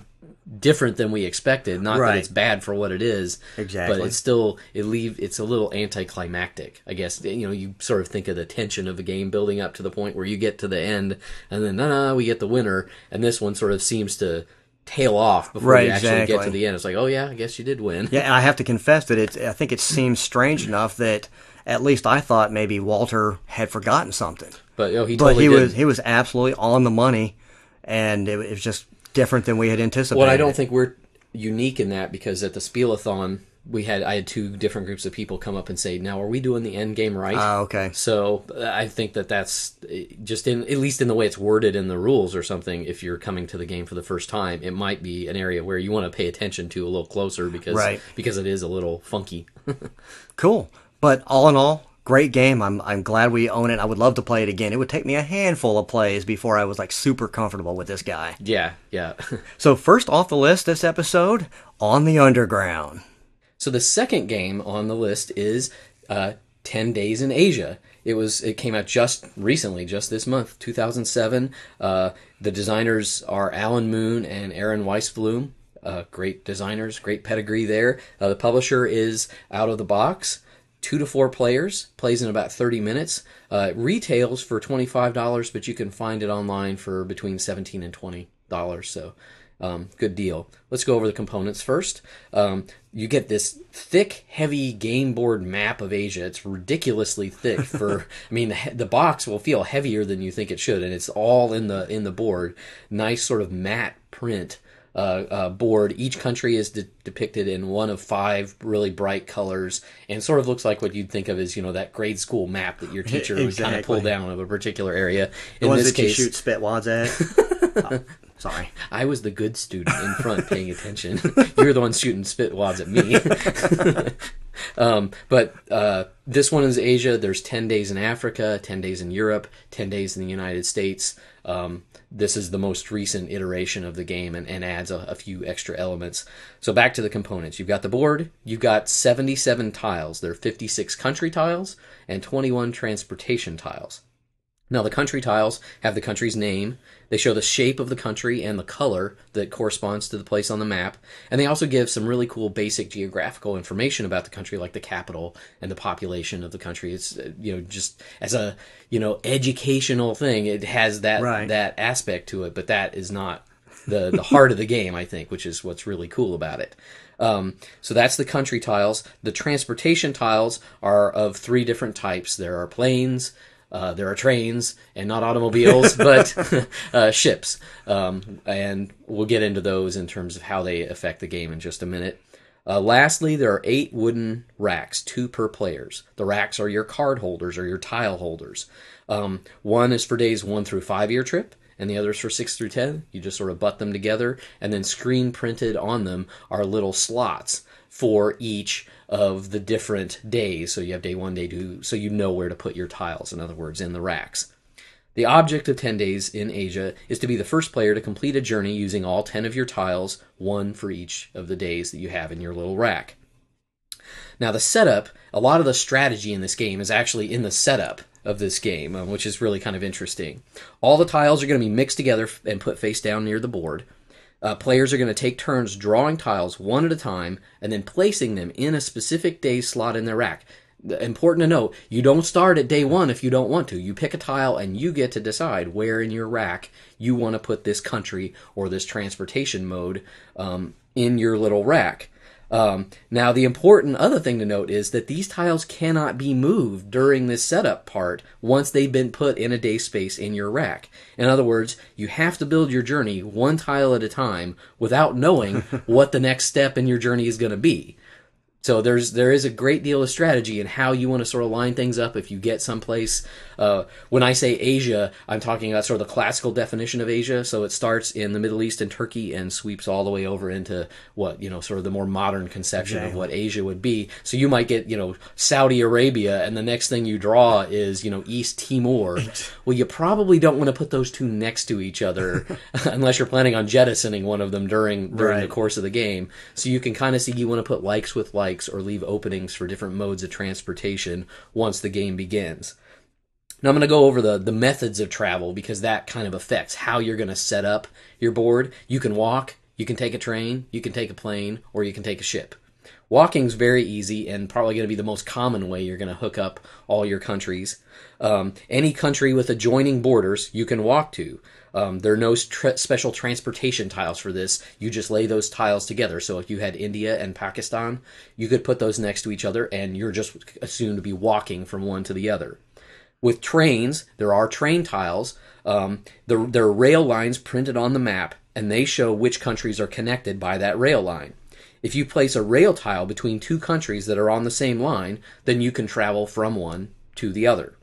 different than we expected. Not Right. that it's bad for what it is, Exactly. But it's still it leave. It's a little anticlimactic, I guess. You know, you sort of think of the tension of a game building up to the point where you get to the end, and then no, we get the winner, and this one sort of seems to tail off before Right, you actually get to the end. It's like, oh yeah, I guess you did win. Yeah, and I have to confess that it. I think it seems strange enough that at least I thought maybe Walter had forgotten something, But oh, he totally but he did. was he was absolutely on the money, and it, it was just different than we had anticipated. Well, I don't think we're unique in that because at the Spielathon we had I had two different groups of people come up and say, "Now, are we doing the end game right?" Ah, okay. So uh, I think that that's uh, just in at least in the way it's worded in the rules or something. If you're coming to the game for the first time, it might be an area where you want to pay attention to a little closer because Right. because it is a little funky. Cool, but all in all, great game. I'm I'm glad we own it. I would love to play it again. It would take me a handful of plays before I was like super comfortable with this guy. yeah, yeah. So first off the list this episode, on the underground. So the second game on the list is uh, Ten Days in Asia. It was it came out just recently, just this month, 2007. Uh, the designers are Alan Moon and Aaron Weisblum. Uh, great designers, great pedigree there. Uh, the publisher is Out of the Box. Two to four players, plays in about 30 minutes. Uh, it retails for $25, but you can find it online for between 17 and $20. So um, good deal. Let's go over the components first. Um, you get this thick, heavy game board map of Asia. It's ridiculously thick. For I mean, the, the box will feel heavier than you think it should, and it's all in the in the board. Nice sort of matte print uh, uh, board. Each country is de- depicted in one of five really bright colors, and sort of looks like what you'd think of as you know that grade school map that your teacher would kind of pull down of a particular area. The In ones this that you case, shoot spit wads at. Oh, sorry. I was the good student in front paying attention. you were the one shooting spit wads at me. um, but uh, this one is Asia. There's 10 days in Africa, 10 days in Europe, 10 days in the United States. Um, this is the most recent iteration of the game and, and adds a, a few extra elements. So back to the components. You've got the board. You've got 77 tiles. There are 56 country tiles and 21 transportation tiles. Now, the country tiles have the country's name. They show the shape of the country and the color that corresponds to the place on the map. And they also give some really cool basic geographical information about the country, like the capital and the population of the country. It's, uh, you know, just as a, you know, educational thing, it has that, Right. that aspect to it, but that is not the, the heart of the game, I think, which is what's really cool about it. Um, so that's the country tiles. The transportation tiles are of three different types. There are planes, uh, there are trains, and not automobiles, but uh, ships. Um, and we'll get into those in terms of how they affect the game in just a minute. Uh, lastly, there are eight wooden racks, two per players. The racks are your card holders or your tile holders. Um, one is for days one through five year trip, and the other's for six through ten. You just sort of butt them together, and then screen printed on them are little slots for each of the different days. So you have day one, day two, so you know where to put your tiles, in other words, in the racks. The object of 10 Days in Asia is to be the first player to complete a journey using all 10 of your tiles, one for each of the days that you have in your little rack. Now, the setup, a lot of the strategy in this game is actually in the setup of this game, um, which is really kind of interesting. All the tiles are going to be mixed together and put face down near the board. Uh, players are going to take turns drawing tiles one at a time and then placing them in a specific day slot in their rack. Important to note, you don't start at day one if you don't want to. You pick a tile and you get to decide where in your rack you want to put this country or this transportation mode um, in your little rack. Um, now, the important other thing to note is that these tiles cannot be moved during this setup part once they've been put in a day space in your rack. In other words, you have to build your journey one tile at a time without knowing what the next step in your journey is going to be. So there's there is a great deal of strategy in how you want to sort of line things up. If you get someplace, uh, when I say Asia, I'm talking about sort of the classical definition of Asia. So it starts in the Middle East and Turkey and sweeps all the way over into what you know, sort of the more modern conception of what Asia would be. So you might get you know Saudi Arabia, and the next thing you draw is you know East Timor. well, you probably don't want to put those two next to each other unless you're planning on jettisoning one of them during during the course of the game. So you can kind of see you want to put likes with likes or leave openings for different modes of transportation once the game begins. Now I'm going to go over the, the methods of travel because that kind of affects how you're going to set up your board. You can walk, you can take a train, you can take a plane, or you can take a ship. Walking's very easy and probably going to be the most common way you're going to hook up all your countries. Um, any country with adjoining borders you can walk to. Um, there are no tra- special transportation tiles for this. You just lay those tiles together. So if you had India and Pakistan, you could put those next to each other, and you're just assumed to be walking from one to the other. With trains, there are train tiles. Um, there, there are rail lines printed on the map, and they show which countries are connected by that rail line. If you place a rail tile between two countries that are on the same line, then you can travel from one to the other.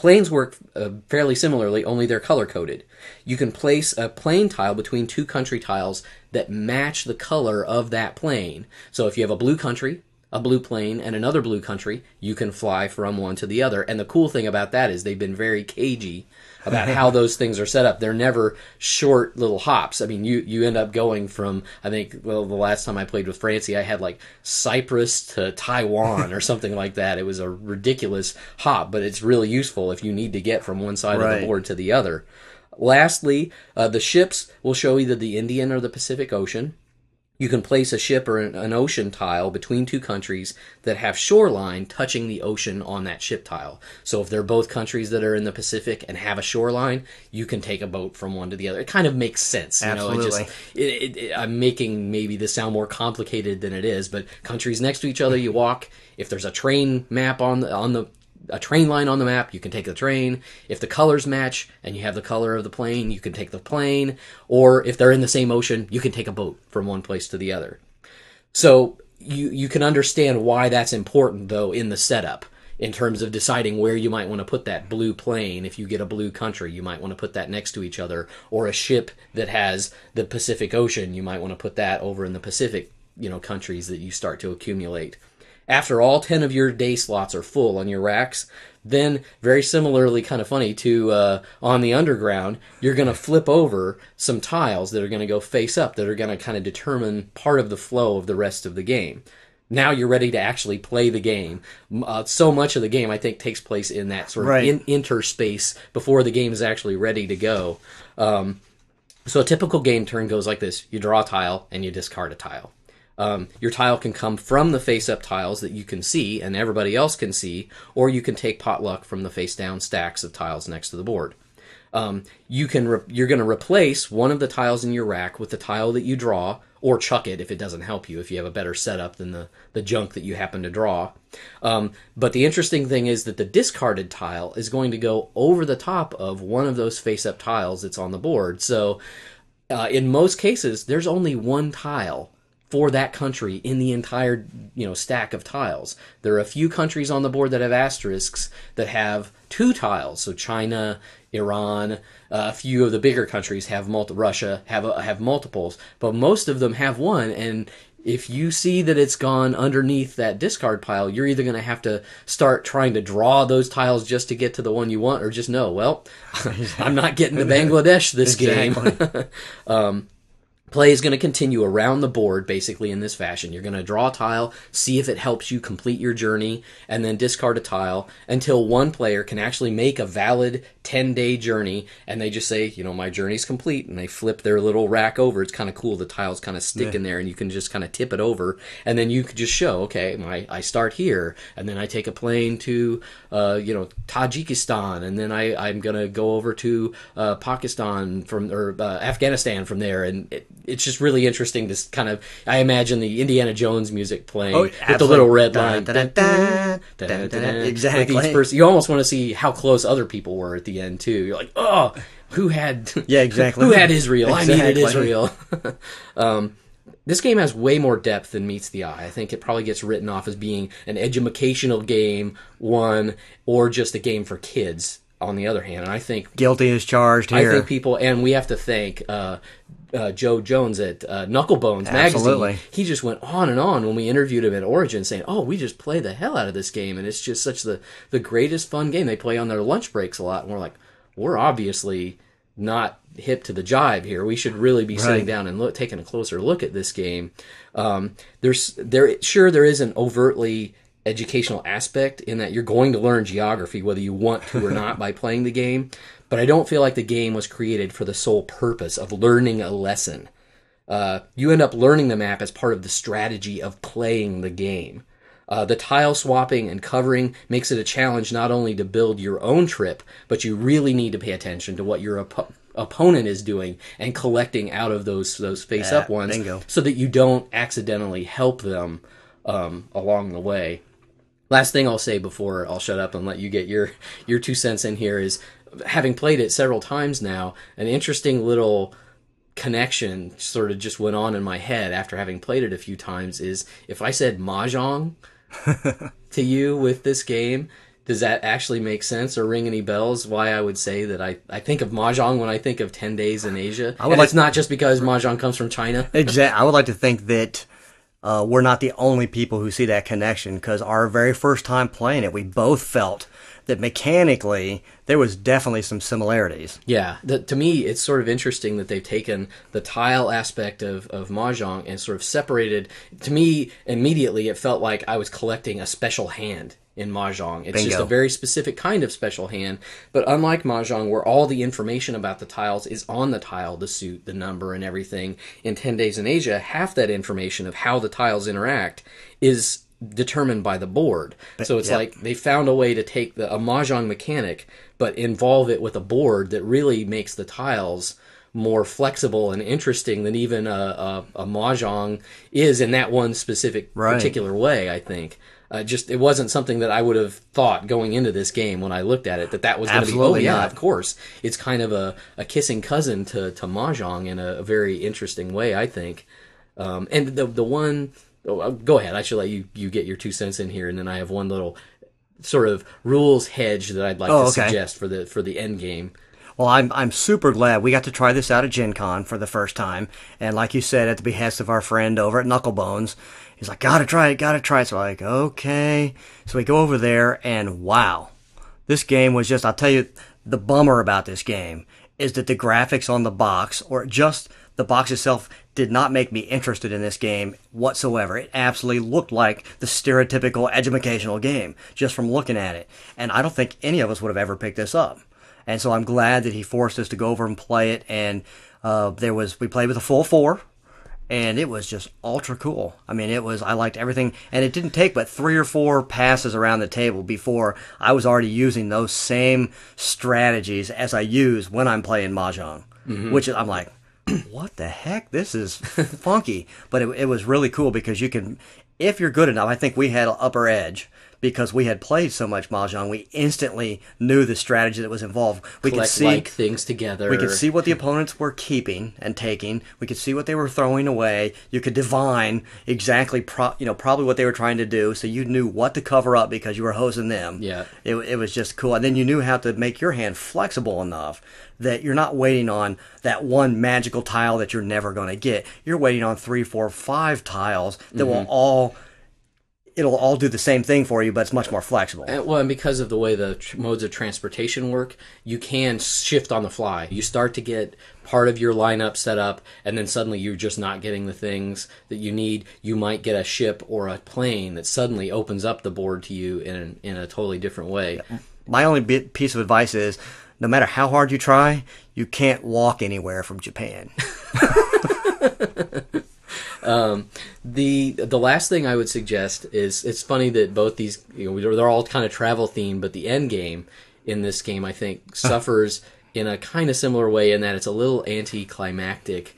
Planes work uh, fairly similarly, only they're color coded. You can place a plane tile between two country tiles that match the color of that plane. So if you have a blue country, a blue plane, and another blue country, you can fly from one to the other. And the cool thing about that is they've been very cagey about how those things are set up. They're never short little hops. I mean, you you end up going from I think well the last time I played with Francie, I had like Cyprus to Taiwan or something like that. It was a ridiculous hop, but it's really useful if you need to get from one side of the board to the other. Lastly, uh, the ships will show either the Indian or the Pacific Ocean. You can place a ship or an, an ocean tile between two countries that have shoreline touching the ocean on that ship tile. So if they're both countries that are in the Pacific and have a shoreline, you can take a boat from one to the other. It kind of makes sense. You know, it just, Absolutely. it, it- I'm making maybe this sound more complicated than it is, but countries next to each other, you walk. If there's a train map on the, on the a train line on the map, you can take the train. If the colors match and you have the color of the plane, you can take the plane. Or if they're in the same ocean, you can take a boat from one place to the other. So you you can understand why that's important though in the setup in terms of deciding where you might want to put that blue plane if you get a blue country you might want to put that next to each other or a ship that has the Pacific Ocean you might want to put that over in the Pacific you know countries that you start to accumulate after all 10 of your day slots are full on your racks then very similarly kind of funny to uh, on the underground you're going to flip over some tiles that are going to go face up that are going to kind of determine part of the flow of the rest of the game. Now you're ready to actually play the game. Uh, so much of the game i think takes place in that sort of Right. in- interspace before the game is actually ready to go. Um, so a typical game turn goes like this. You draw a tile and you discard a tile um, your tile can come from the face up tiles that you can see and everybody else can see, or you can take potluck from the face down stacks of tiles next to the board. Um, you can re- you're going to replace one of the tiles in your rack with the tile that you draw, or chuck it if it doesn't help you. If you have a better setup than the the junk that you happen to draw. Um, but the interesting thing is that the discarded tile is going to go over the top of one of those face up tiles that's on the board. So uh, in most cases, there's only one tile for that country in the entire you know stack of tiles. There are a few countries on the board that have asterisks that have two tiles. So China, Iran, uh, a few of the bigger countries have multi. Russia have uh, have multiples, but most of them have one. And if you see that it's gone underneath that discard pile, you're either going to have to start trying to draw those tiles just to get to the one you want, or just know, well, I'm not getting to Bangladesh this game. um, play is going to continue around the board basically in this fashion. You're going to draw a tile, see if it helps you complete your journey, and then discard a tile until one player can actually make a valid 10 day journey and they just say, you know, my journey's complete and they flip their little rack over. It's kind of cool. The tiles kind of stick in there and you can just kind of tip it over and then you could just show, okay, my, I start here and then I take a plane to, uh, you know, Tajikistan and then I, I'm going to go over to uh, Pakistan from, or uh, Afghanistan from there. And it, it's just really interesting to kind of, I imagine the Indiana Jones music playing Oh, with the little red line. Exactly. each person. You almost want to see how close other people were at the end too. You're like, oh, who had Yeah, exactly. who had Israel? I needed Israel. um, this game has way more depth than meets the eye. I think it probably gets written off as being an educational game, one, or just a game for kids. On the other hand, and I think Guilty is charged Here. I think people, and we have to thank uh, uh, Joe Jones at uh, Knucklebones Absolutely. magazine. He just went on and on when we interviewed him at Origin, saying, "Oh, we just play the hell out of this game, and it's just such the the greatest fun game. They play on their lunch breaks a lot." And we're like, "We're obviously not hip to the jive here. We should really be sitting down and look, taking a closer look at this game." Um, there's there sure there is an overtly educational aspect in that you're going to learn geography whether you want to or not by playing the game but i don't feel like the game was created for the sole purpose of learning a lesson. Uh, you end up learning the map as part of the strategy of playing the game. Uh, the tile swapping and covering makes it a challenge not only to build your own trip but you really need to pay attention to what your oppo- opponent is doing and collecting out of those those face up Yeah, ones bingo. so that you don't accidentally help them um, along the way. Last thing I'll say before I'll shut up and let you get your your two cents in here is having played it several times now, an interesting little connection sort of just went on in my head after having played it a few times is if I said mahjong to you with this game, does that actually make sense or ring any bells? Why I would say that I, I think of mahjong when I think of ten days in Asia. I would and like- it's not just because mahjong comes from China. Exactly. I would like to think that uh, we're not the only people who see that connection because our very first time playing it, we both felt that mechanically there was definitely some similarities. Yeah, the, to me, it's sort of interesting that they've taken the tile aspect of, of Mahjong and sort of separated. To me, immediately, it felt like I was collecting a special hand in Mahjong. It's just a very specific kind of special hand. But unlike Mahjong, where all the information about the tiles is on the tile, the suit, the number, and everything, in 10 Days in Asia, half that information of how the tiles interact is determined by the board. So it's yep. like they found a way to take the a mahjong mechanic but involve it with a board that really makes the tiles more flexible and interesting than even a, a, a mahjong is in that one specific Right. particular way i think uh, just it wasn't something that i would have thought going into this game when i looked at it that that was going to be oh yeah not. of course it's kind of a, a kissing cousin to, to mahjong in a, a very interesting way i think um, and the the one oh, uh, go ahead. I should let you you get your two cents in here, and then I have one little sort of rules hedge that I'd like Oh, to okay. suggest for the for the end game. Well, I'm I'm super glad we got to try this out at Gen Con for the first time. And like you said, at the behest of our friend over at Knucklebones, he's like, gotta try it, gotta try it. So I'm like, okay. So we go over there and wow. This game was just I'll tell you the bummer about this game is that the graphics on the box or just the box itself did not make me interested in this game whatsoever. It absolutely looked like the stereotypical educational game just from looking at it. And I don't think any of us would have ever picked this up. And so I'm glad that he forced us to go over and play it. And uh, there was we played with a full four, and it was just ultra cool. I mean, it was I liked everything, and it didn't take but three or four passes around the table before I was already using those same strategies as I use when I'm playing mahjong. Which I'm like, what the heck? This is funky, but it, it was really cool because you can, if you're good enough. I think we had an upper edge because we had played so much mahjong. We instantly knew the strategy that was involved. We could see like things together. we could see what the opponents were keeping and taking. We could see what they were throwing away. You could divine exactly, pro- you know, probably what they were trying to do. So you knew what to cover up because you were hosing them. Yeah. it, it was just cool. And then you knew how to make your hand flexible enough that you're not waiting on that one magical tile that you're never going to get. You're waiting on three, four, five tiles that will Mm-hmm. all. It'll all do the same thing for you, but it's much more flexible. And, well, and because of the way the tr- modes of transportation work, you can shift on the fly. You start to get part of your lineup set up, and then suddenly you're just not getting the things that you need. You might get a ship or a plane that suddenly opens up the board to you in in a totally different way. My only bit, piece of advice is no matter how hard you try, you can't walk anywhere from Japan. Um, the the last thing I would suggest is it's funny that both these you know they're all kind of travel themed, but the end game in this game I think suffers in a kind of similar way in that it's a little anticlimactic.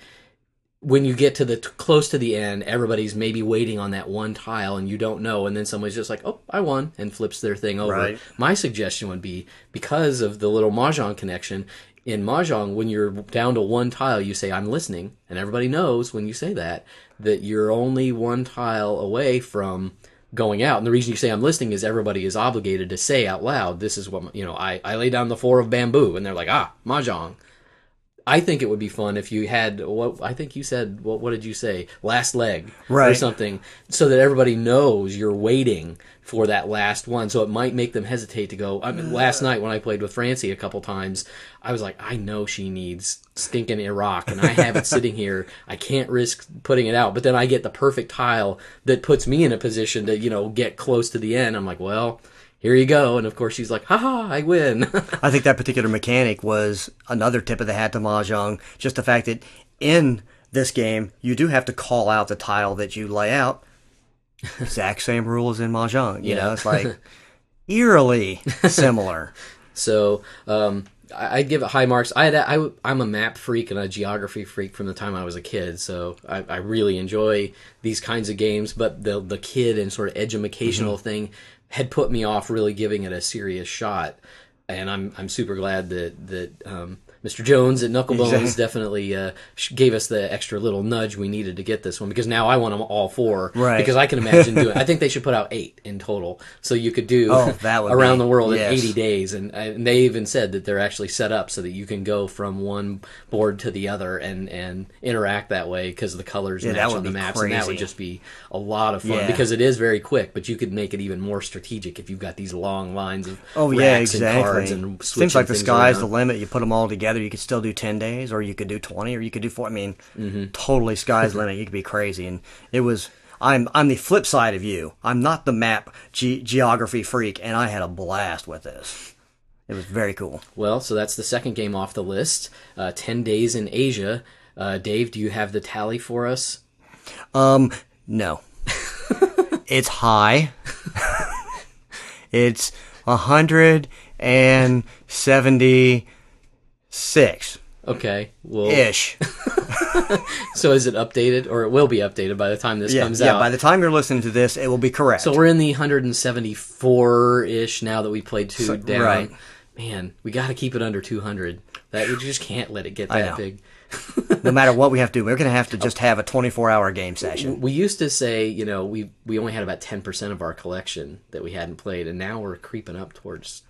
When you get to the close to the end, everybody's maybe waiting on that one tile and you don't know, and then somebody's just like, "Oh, I won," and flips their thing over. Right. My suggestion would be because of the little mahjong connection, in mahjong, when you're down to one tile, you say "I'm listening," and everybody knows when you say that that you're only one tile away from going out. And the reason you say I'm listening is everybody is obligated to say out loud, "This is what you know." I I lay down the floor of bamboo, and they're like, "Ah, mahjong." I think it would be fun if you had what I think you said. What, what did you say? Last leg right. or something, so that everybody knows you're waiting for that last one. So it might make them hesitate to go. I mean, uh. last night when I played with Francie a couple times, I was like, I know she needs stinking Iraq, and I have it sitting here. I can't risk putting it out. But then I get the perfect tile that puts me in a position to you know get close to the end. I'm like, well. Here you go, and of course she's like, "Ha ha, I win." I think that particular mechanic was another tip of the hat to Mahjong. Just the fact that in this game, you do have to call out the tile that you lay out. Exact same rule as in Mahjong. You Yeah. know, it's like eerily similar. So um, I- I'd give it high marks. I, had, I I'm a map freak and a geography freak from the time I was a kid, so I, I really enjoy these kinds of games. But the the kid and sort of educational thing had put me off really giving it a serious shot, and I'm I'm super glad that that. Um, Mr. Jones at Knucklebones Exactly. definitely uh, gave us the extra little nudge we needed to get this one because now I want them all four. Right. Because I can imagine doing. I think they should put out eight in total, so you could do Oh, around be- the world yes. in eighty days, and, and they even said that they're actually set up so that you can go from one board to the other and and interact that way because the colors Yeah, match on the maps, and that would just be a lot of fun Yeah. because it is very quick. But you could make it even more strategic if you've got these long lines of Oh yeah, exactly. and cards and switching like the things sky's around. the limit. You put them all together, you could still do ten days, or you could do twenty, or you could do four. I mean, Mm-hmm. totally sky's limit. You could be crazy, and it was. I'm I'm the flip side of you. I'm not the map ge- geography freak, and I had a blast with this. It was very cool. Well, so that's the second game off the list. Uh, Ten days in Asia. Uh, Dave, do you have the tally for us? Um, no. it's high. it's a hundred and seventy six Okay. Well, ish. so is it updated, or it will be updated by the time this Yeah, comes yeah. out? Yeah. By the time you're listening to this, it will be correct. So we're in the 174 ish now that we played two So- down. right. Man, we got to keep it under 200. That we just can't let it get that big. no matter what we have to do, we're going to have to just have a 24 hour game session. We used to say, you know, we we only had about 10% of our collection that we hadn't played, and now we're creeping up towards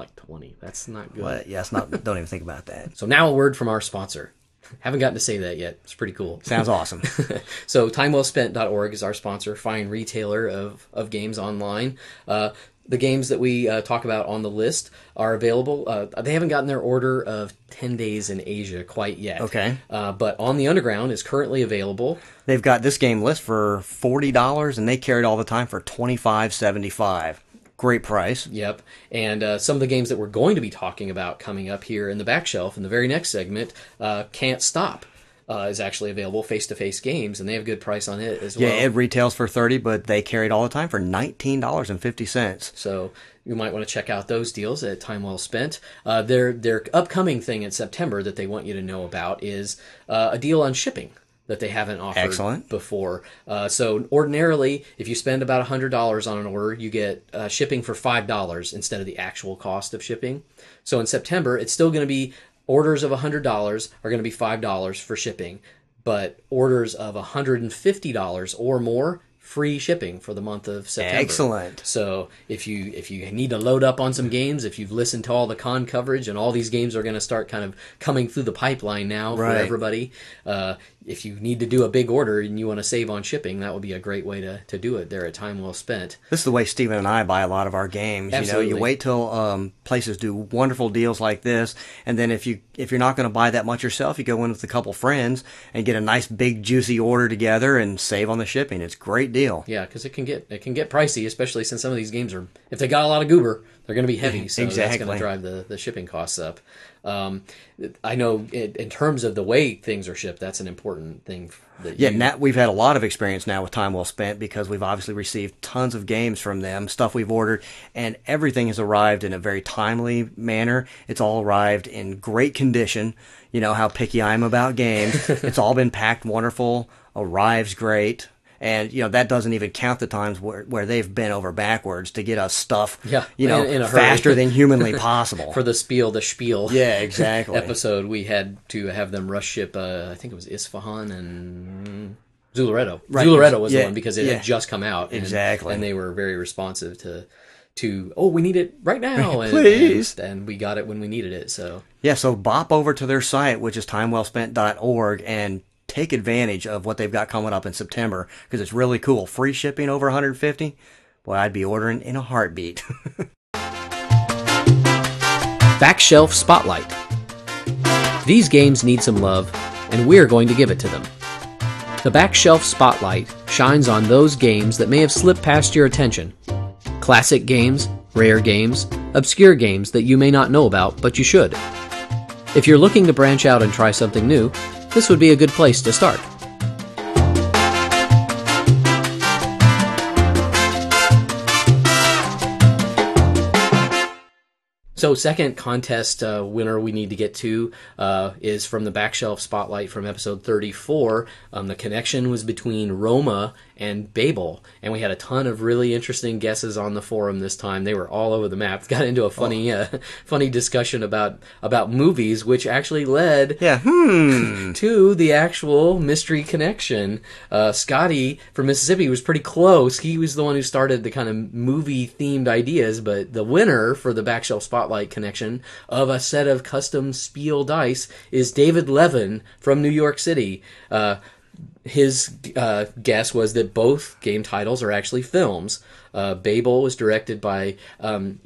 like 20. That's not good. But yes, not. Don't even think about that. So now a word from our sponsor. Haven't gotten to say that yet. It's pretty cool. Sounds awesome. so timewellspent.org is our sponsor, fine retailer of, of games online. Uh, the games that we uh, talk about on the list are available. Uh, they haven't gotten their order of 10 days in Asia quite yet. Okay. Uh, but On the Underground is currently available. They've got this game list for forty dollars, and they carry it all the time for twenty five seventy five. Great price. Yep. And uh, some of the games that we're going to be talking about coming up here in the back shelf in the very next segment, uh, Can't Stop. Uh, is actually available face-to-face games, and they have a good price on it as Yeah, well. Yeah, it retails for thirty, but they carry it all the time for nineteen dollars and fifty cents. So you might want to check out those deals at Time Well Spent. Uh, their their upcoming thing in September that they want you to know about is uh, a deal on shipping that they haven't offered Excellent. before. Uh, so ordinarily, if you spend about hundred dollars on an order, you get uh, shipping for five dollars instead of the actual cost of shipping. So in September, it's still going to be orders of hundred dollars are going to be five dollars for shipping, but orders of hundred and fifty dollars or more free shipping for the month of September. Excellent. So if you if you need to load up on some games, if you've listened to all the con coverage, and all these games are going to start kind of coming through the pipeline now for everybody, uh, if you need to do a big order and you want to save on shipping, that would be a great way to, to do it. There a time well spent. This is the way Stephen and I buy a lot of our games. You know, you wait till um, places do wonderful deals like this, and then if you if you're not going to buy that much yourself, you go in with a couple friends and get a nice big juicy order together and save on the shipping. It's a great deal. Yeah, because it can get it can get pricey, especially since some of these games are if they got a lot of goober, they're going to be heavy, so that's going to drive the, the shipping costs up. Um, I know in, in terms of the way things are shipped, that's an important thing. That Yeah, you, we've had a lot of experience now with Time Well Spent because we've obviously received tons of games from them, stuff we've ordered, and everything has arrived in a very timely manner. It's all arrived in great condition. You know how picky I am about games. it's all been packed wonderful, arrives great, And you know that doesn't even count the times where, where they've been over backwards to get us stuff, Yeah, you know, in- in faster than humanly possible. For the spiel, the spiel. yeah, exactly. episode, we had to have them rush ship. Uh, I think it was Yspahan and Zooloretto. Right. Zooloretto was Yeah, the one because it yeah. had just come out. And, Exactly. and they were very responsive to to oh we need it right now and, Please. and, and we got it when we needed it. So Yeah, so bop over to their site, which is timewellspent.org, and take advantage of what they've got coming up in September because it's really cool. Free shipping over 150. Boy, I'd be ordering in a heartbeat. Back Shelf Spotlight. These games need some love, and we're going to give it to them. The Back Shelf Spotlight shines on those games that may have slipped past your attention. Classic games, rare games, obscure games that you may not know about, but you should. If you're looking to branch out and try something new, this would be a good place to start. So, second contest uh, winner we need to get to uh, is from the back shelf spotlight from episode 34. Um, the connection was between Roma and Babel, and we had a ton of really interesting guesses on the forum this time. They were all over the map. Got into a funny, uh, funny discussion about about movies, which actually led yeah, hmm. to the actual mystery connection. Uh, Scotty from Mississippi was pretty close. He was the one who started the kind of movie themed ideas, but the winner for the Backshelf Spotlight connection of a set of custom Spiel dice is David Levin from New York City. Uh, his uh, guess was that both game titles are actually films. Uh, Babel was directed by um,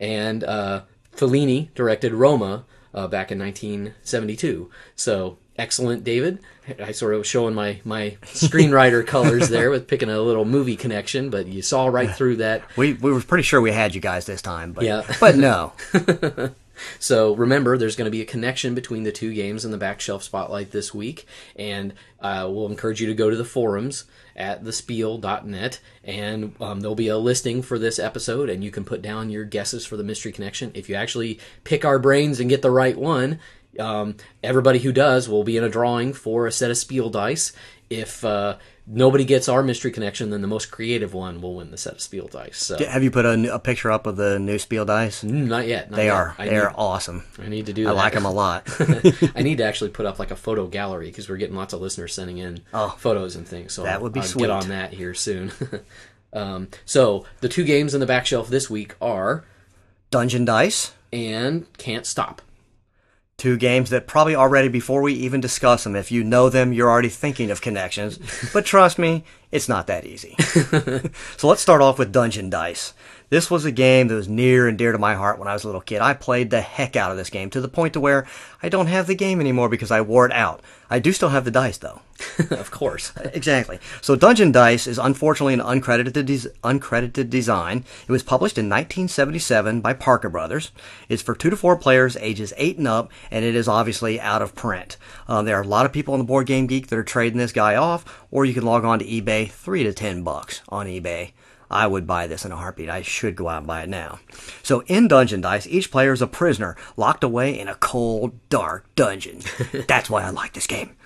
and uh, Fellini directed Roma uh, back in 1972. So excellent, David. I sort of was showing my my screenwriter colors there with picking a little movie connection, but you saw right through that. We, we were pretty sure we had you guys this time, but, Yeah. but no. So remember, there's going to be a connection between the two games in the back shelf spotlight this week, and uh, we'll encourage you to go to the forums at thespiel.net, and um, there'll be a listing for this episode, and you can put down your guesses for the mystery connection. If you actually pick our brains and get the right one, um, everybody who does will be in a drawing for a set of Spiel dice. If uh, nobody gets our mystery connection, then the most creative one will win the set of Spiel dice. So Have you put a, a picture up of the new Spiel dice? Mm, not yet. not They yet. are. I They need- are awesome. I need to do that. I that. like them a lot. I need to actually put up like a photo gallery because we're getting lots of listeners sending in Oh. photos and things. So That would be I'll sweet. Get on that here soon. um, so the two games in the back shelf this week are Dungeon Dice. and Can't Stop. Two games that probably already, before we even discuss them, if you know them, you're already thinking of connections. but trust me, it's not that easy. so let's start off with Dungeon Dice. This was a game that was near and dear to my heart when I was a little kid. I played the heck out of this game to the point to where I don't have the game anymore because I wore it out. I do still have the dice though. of course. Exactly. So Dungeon Dice is unfortunately an uncredited des- uncredited design. It was published in 1977 by Parker Brothers. It's for two to four players, ages eight and up, and it is obviously out of print. Um, there are a lot of people on the Board Game Geek that are trading this guy off, or you can log on to eBay, three to ten bucks on eBay. I would buy this in a heartbeat. I should go out and buy it now. So in Dungeon Dice, each player is a prisoner locked away in a cold, dark dungeon. That's why I like this game.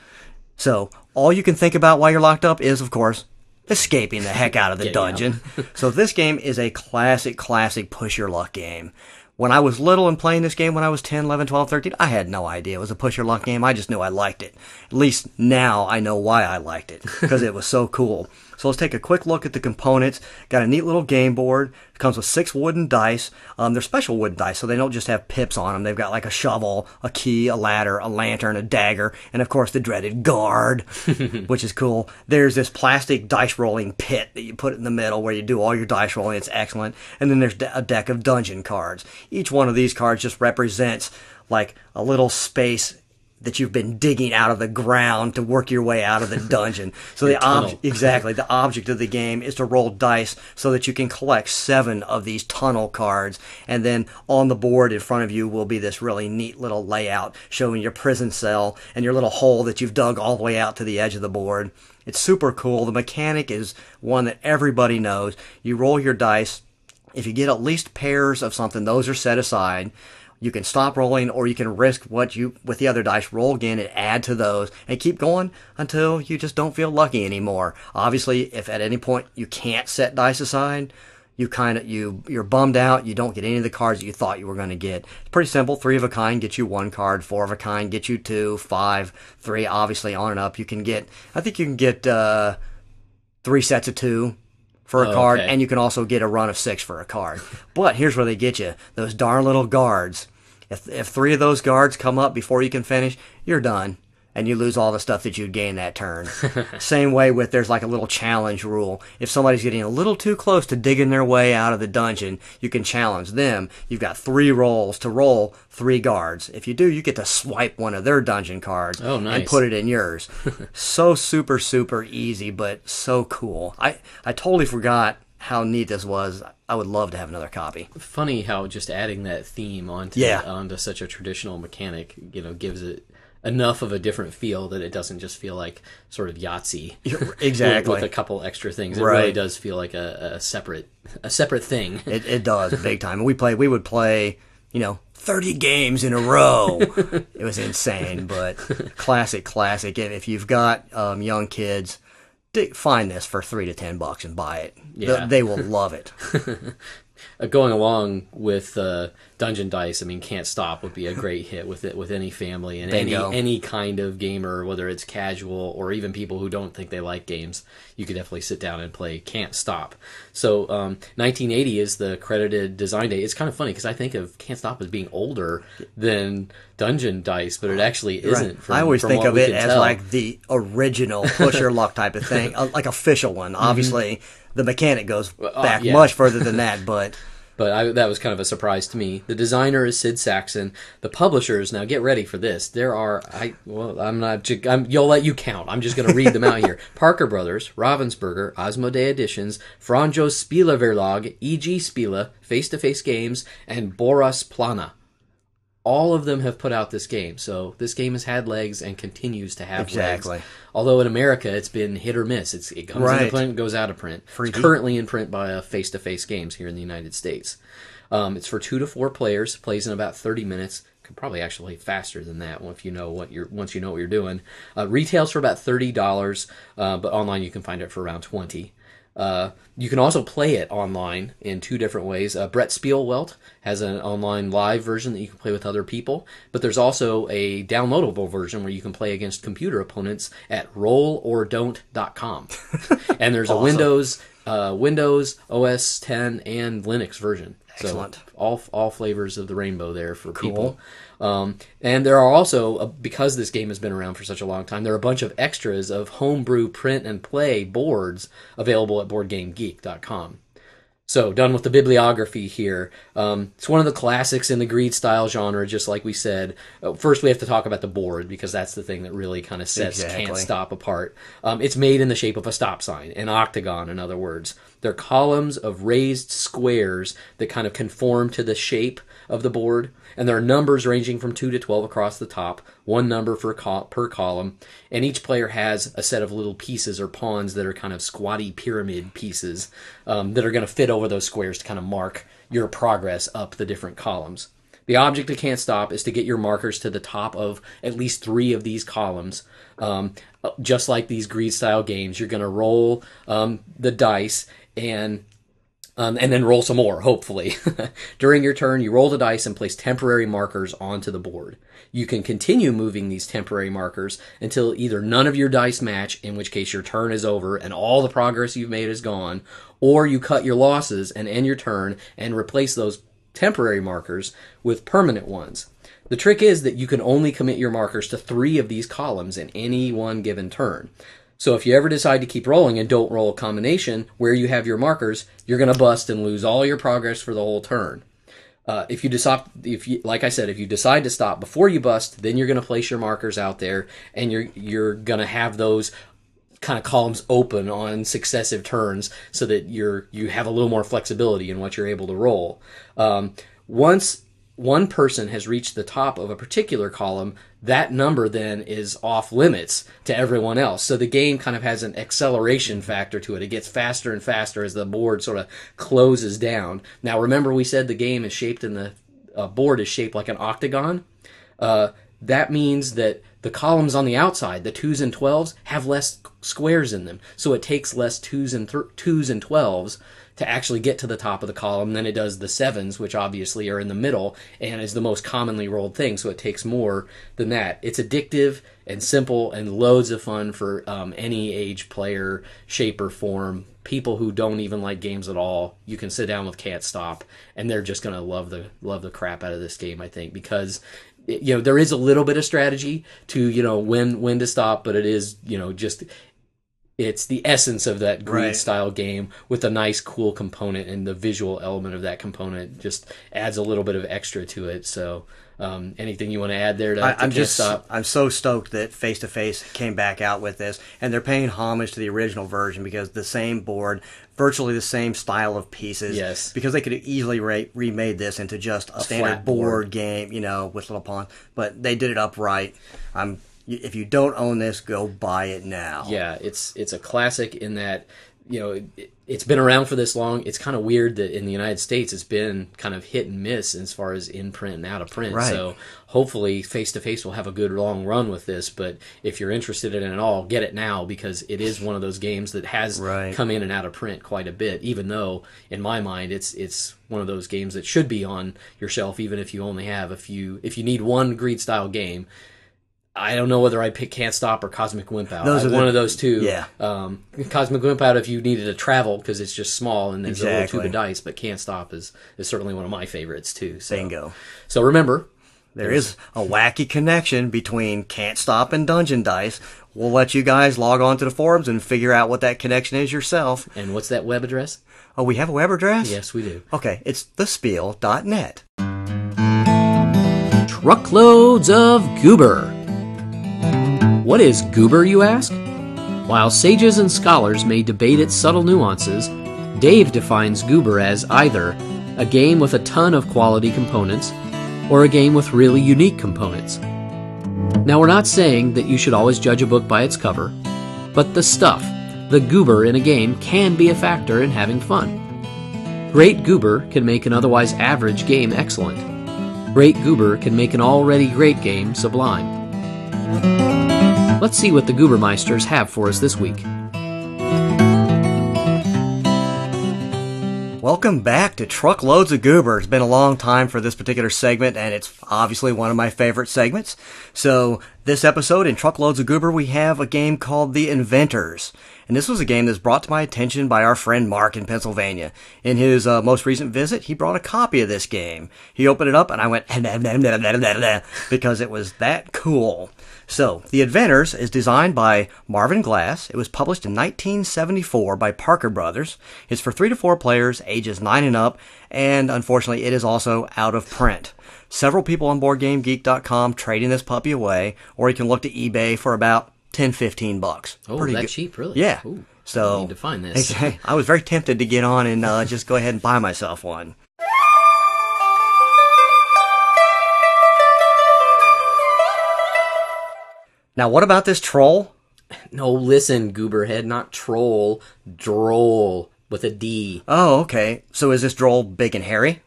So all you can think about while you're locked up is, of course, escaping the heck out of the Getting dungeon. so this game is a classic, classic push your luck game. When I was little and playing this game when I was 10, 11, 12, 13, I had no idea it was a push luck game. I just knew I liked it. At least now I know why I liked it because it was so cool. So let's take a quick look at the components. Got a neat little game board. It comes with six wooden dice. Um, they're special wooden dice, so they don't just have pips on them. They've got like a shovel, a key, a ladder, a lantern, a dagger, and of course the dreaded guard, which is cool. There's this plastic dice rolling pit that you put in the middle where you do all your dice rolling. It's excellent. And then there's a deck of dungeon cards. Each one of these cards just represents like a little space that you've been digging out of the ground to work your way out of the dungeon. So the object, exactly, the object of the game is to roll dice so that you can collect seven of these tunnel cards, and then on the board in front of you will be this really neat little layout showing your prison cell and your little hole that you've dug all the way out to the edge of the board. It's super cool. The mechanic is one that everybody knows. You roll your dice. If you get at least pairs of something, those are set aside. You can stop rolling or you can risk what you with the other dice roll again and add to those and keep going until you just don't feel lucky anymore. Obviously if at any point you can't set dice aside you kind of you you're bummed out you don't get any of the cards that you thought you were going to get. It's pretty simple. Three of a kind get you one card four of a kind get you two five three obviously on and up. You can get i think you can get uh three sets of two for a Oh, card okay. and you can also get a run of six for a card. But here's where they get you. Those darn little guards if if three of those guards come up before you can finish you're done and you lose all the stuff that you'd gained that turn. Same way with there's like a little challenge rule. If somebody's getting a little too close to digging their way out of the dungeon, you can challenge them. You've got three rolls to roll three guards. If you do, you get to swipe one of their dungeon cards Oh, and nice. put it in yours. so super super easy, but so cool. I I totally forgot how neat this was. I would love to have another copy. Funny how just adding that theme onto Yeah. onto such a traditional mechanic, you know, gives it enough of a different feel that it doesn't just feel like sort of Yahtzee. Exactly. with, a couple extra things. It Right. really does feel like a, a separate a separate thing. It, it does big time. We play. We would play. You know, thirty games in a row. it was insane, but classic, classic. If, if you've got um, young kids, find this for three to ten bucks and buy it. They- Yeah. They, will love it. uh, going along with uh, Dungeon Dice, I mean, Can't Stop would be a great hit with it with any family and any Bingo. any kind of gamer, whether it's casual or even people who don't think they like games. You could definitely sit down and play Can't Stop. So, um, 1980 is the credited design date. It's kind of funny because I think of Can't Stop as being older than Dungeon Dice, but it actually isn't. From, I always think of it as tell. like the original pusher luck type of thing, like official one. Obviously, the mechanic goes uh, back yeah. much further than that, but but I, that was kind of a surprise to me. The designer is Sid Sackson. The publishers now get ready for this. There are I well I'm not I'm, you'll let you count. I'm just going to read them out here. Parker Brothers, Ravensburger, Asmodee Editions, Franjo Spiele Verlag, E.G. Spiele, Face to Face Games, and Borras Plana. All of them have put out this game, so this game has had legs and continues to have legs. Exactly. legs. Although in America it's been hit or miss. It's, it comes Right. into print, goes out of print. It's currently in print by Face to Face Games here in the United States. Um, it's for two to four players. Plays in about thirty minutes. Could probably actually faster than that if you know what you're once you know what you're doing. Uh, retails for about thirty dollars, uh, but online you can find it for around twenty. Uh, you can also play it online in two different ways. Uh, Brettspielwelt has an online live version that you can play with other people, but there's also a downloadable version where you can play against computer opponents at rollordon't.com. and there's a Windows, uh, Windows, OS 10, and Linux version. Excellent. So all all flavors of the rainbow there for people. Um, and there are also uh, because this game has been around for such a long time, there are a bunch of extras of homebrew print and play boards available at BoardGameGeek.com. So, done with the bibliography here. Um, it's one of the classics in the greed style genre, just like we said. Uh, first, we have to talk about the board because that's the thing that really kind of sets Exactly. Can't Stop apart. Um, it's made in the shape of a stop sign, an octagon, in other words. They're columns of raised squares that kind of conform to the shape of the board, and there are numbers ranging from 2 to 12 across the top, one number for per column, and each player has a set of little pieces or pawns that are kind of squatty pyramid pieces um, that are going to fit over those squares to kind of mark your progress up the different columns. The object that can't stop is to get your markers to the top of at least three of these columns. Um, just like these greed style games, you're going to roll um, the dice and um, and then roll some more, hopefully. During your turn, you roll the dice and place temporary markers onto the board. You can continue moving these temporary markers until either none of your dice match, in which case your turn is over and all the progress you've made is gone, or you cut your losses and end your turn and replace those temporary markers with permanent ones. The trick is that you can only commit your markers to three of these columns in any one given turn. So if you ever decide to keep rolling and don't roll a combination where you have your markers, you're going to bust and lose all your progress for the whole turn. Uh, if you decide, if you, like I said, if you decide to stop before you bust, then you're going to place your markers out there, and you're you're going to have those kind of columns open on successive turns, so that you're you have a little more flexibility in what you're able to roll. Um, once one person has reached the top of a particular column, that number then is off limits to everyone else. So the game kind of has an acceleration factor to it. It gets faster and faster as the board sort of closes down. Now remember we said the game is shaped in the uh, board is shaped like an octagon, uh, that means that the columns on the outside, the twos and twelves, have less squares in them. So it takes less twos and th- twos and twelves to actually get to the top of the column than it does the sevens, which obviously are in the middle and is the most commonly rolled thing. So it takes more than that. It's addictive and simple and loads of fun for um, any age player, shape or form. People who don't even like games at all, you can sit down with Can't Stop, and they're just gonna love the love the crap out of this game. I think because you know there is a little bit of strategy to you know when when to stop, but it is you know just it's the essence of that greed Right. style game with a nice cool component and the visual element of that component just adds a little bit of extra to it so um, anything you want to add there to, I, I'm just I'm so stoked that Face to Face came back out with this, and they're paying homage to the original version because the same board, virtually the same style of pieces. Yes. Because they could have easily re- remade this into just a, standard board. board. game, you know, with little pawns, but they did it upright. I'm. If you don't own this, go buy it now. yeah it's it's a classic in that you know it, it's been around for this long it's kind of weird that in the united states it's been kind of hit and miss as far as in print and out of print Right. so hopefully face to face will have a good long run with this but if you're interested in it at all get it now because it is one of those games that has Right. come in and out of print quite a bit even though in my mind it's it's one of those games that should be on your shelf even if you only have a few if you need one greed style game I don't know whether I pick Can't Stop or Cosmic Wimp Out. Those I- are the- one of those two. yeah. Um, Cosmic Wimp Out if you needed to travel because it's just small and there's a little Exactly. tube of dice. But Can't Stop is, is certainly one of my favorites too. So. Bingo. So remember, There is a wacky connection between Can't Stop and Dungeon Dice. We'll let you guys log on to the forums and figure out what that connection is yourself. and what's that web address? Oh, we have a web address? Yes, we do. Okay, it's thespiel.net. Truckloads of goober. What is goober, you ask? While sages and scholars may debate its subtle nuances, Dave defines goober as either a game with a ton of quality components or a game with really unique components. Now, we're not saying that you should always judge a book by its cover, but the stuff, the goober in a game, can be a factor in having fun. Great goober can make an otherwise average game excellent. Great Goober can make an already great game sublime. Let's see what the Goobermeisters have for us this week. Welcome back to Truckloads of Goober. It's been a long time for this particular segment, and it's obviously one of my favorite segments. So, this episode in Truckloads of Goober, we have a game called The Inventors. And this was a game that's brought to my attention by our friend Mark in Pennsylvania. In his uh, most recent visit, he brought a copy of this game. He opened it up, and I went, because it was that cool. So, The Inventors is designed by Marvin Glass. It was published in 1974 by Parker Brothers. It's for three to four players, ages nine and up, and unfortunately, it is also out of print. Several people on BoardGameGeek.com trading this puppy away, or you can look to eBay for about 10, 15 bucks. Oh, Pretty that good. cheap, really? Yeah. Ooh, so I need to find this. I was very tempted to get on and uh, just go ahead and buy myself one. Now, what about this troll? No, listen, Gooberhead, not troll, droll with a D. Oh, okay. So is this droll big and hairy?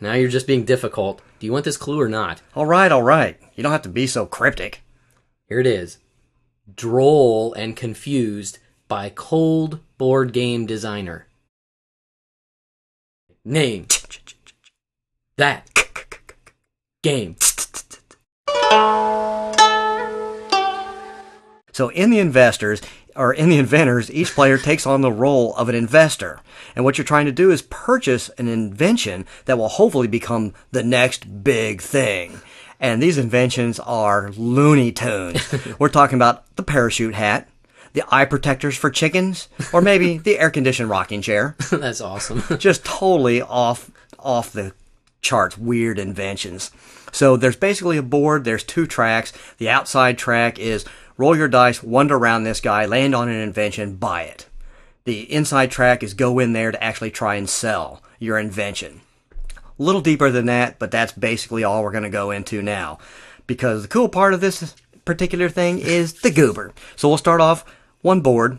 Now you're just being difficult. Do you want this clue or not? All right, all right. You don't have to be so cryptic. Here it is. Droll and confused by cold board game designer. Name. That. Game. So in the investors or in the inventors, each player takes on the role of an investor. And what you're trying to do is purchase an invention that will hopefully become the next big thing. And these inventions are Looney Tunes. We're talking about the parachute hat, the eye protectors for chickens, or maybe the air conditioned rocking chair. That's awesome. just totally off off the charts weird inventions so there's basically a board there's two tracks the outside track is roll your dice wander around this guy land on an invention buy it the inside track is go in there to actually try and sell your invention a little deeper than that but that's basically all we're going to go into now because the cool part of this particular thing is the goober so we'll start off one board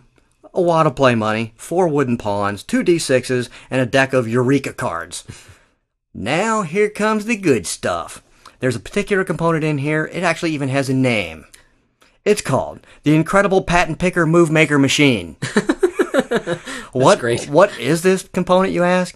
a wad of play money, four wooden pawns, two d6s, and a deck of Eureka cards. Now here comes the good stuff. There's a particular component in here, it actually even has a name. It's called the Incredible Patent Picker Move Maker Machine. what, great. what is this component, you ask?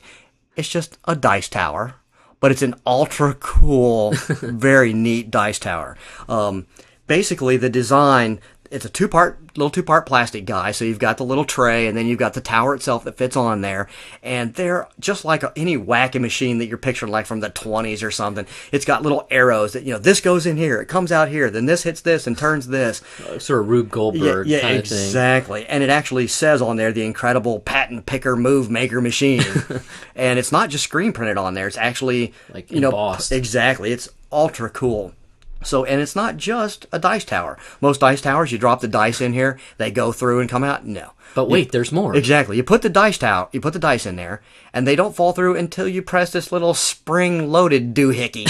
It's just a dice tower, but it's an ultra cool, very neat dice tower. Um, basically, the design it's a two part little two part plastic guy so you've got the little tray and then you've got the tower itself that fits on there and they're just like a, any whacking machine that you're picturing like from the 20s or something it's got little arrows that you know this goes in here it comes out here then this hits this and turns this uh, Sort of Rube Goldberg yeah, kind of thing. exactly. And it actually says on there the incredible patent picker move maker machine. and it's not just screen printed on there. It's actually Like you know exactly. It's ultra cool. So and it's not just a dice tower. Most dice towers you drop the dice in here, they go through and come out. No. But wait, there's more. Exactly. You put the dice tower, you put the dice in there, and they don't fall through until you press this little spring-loaded doohickey.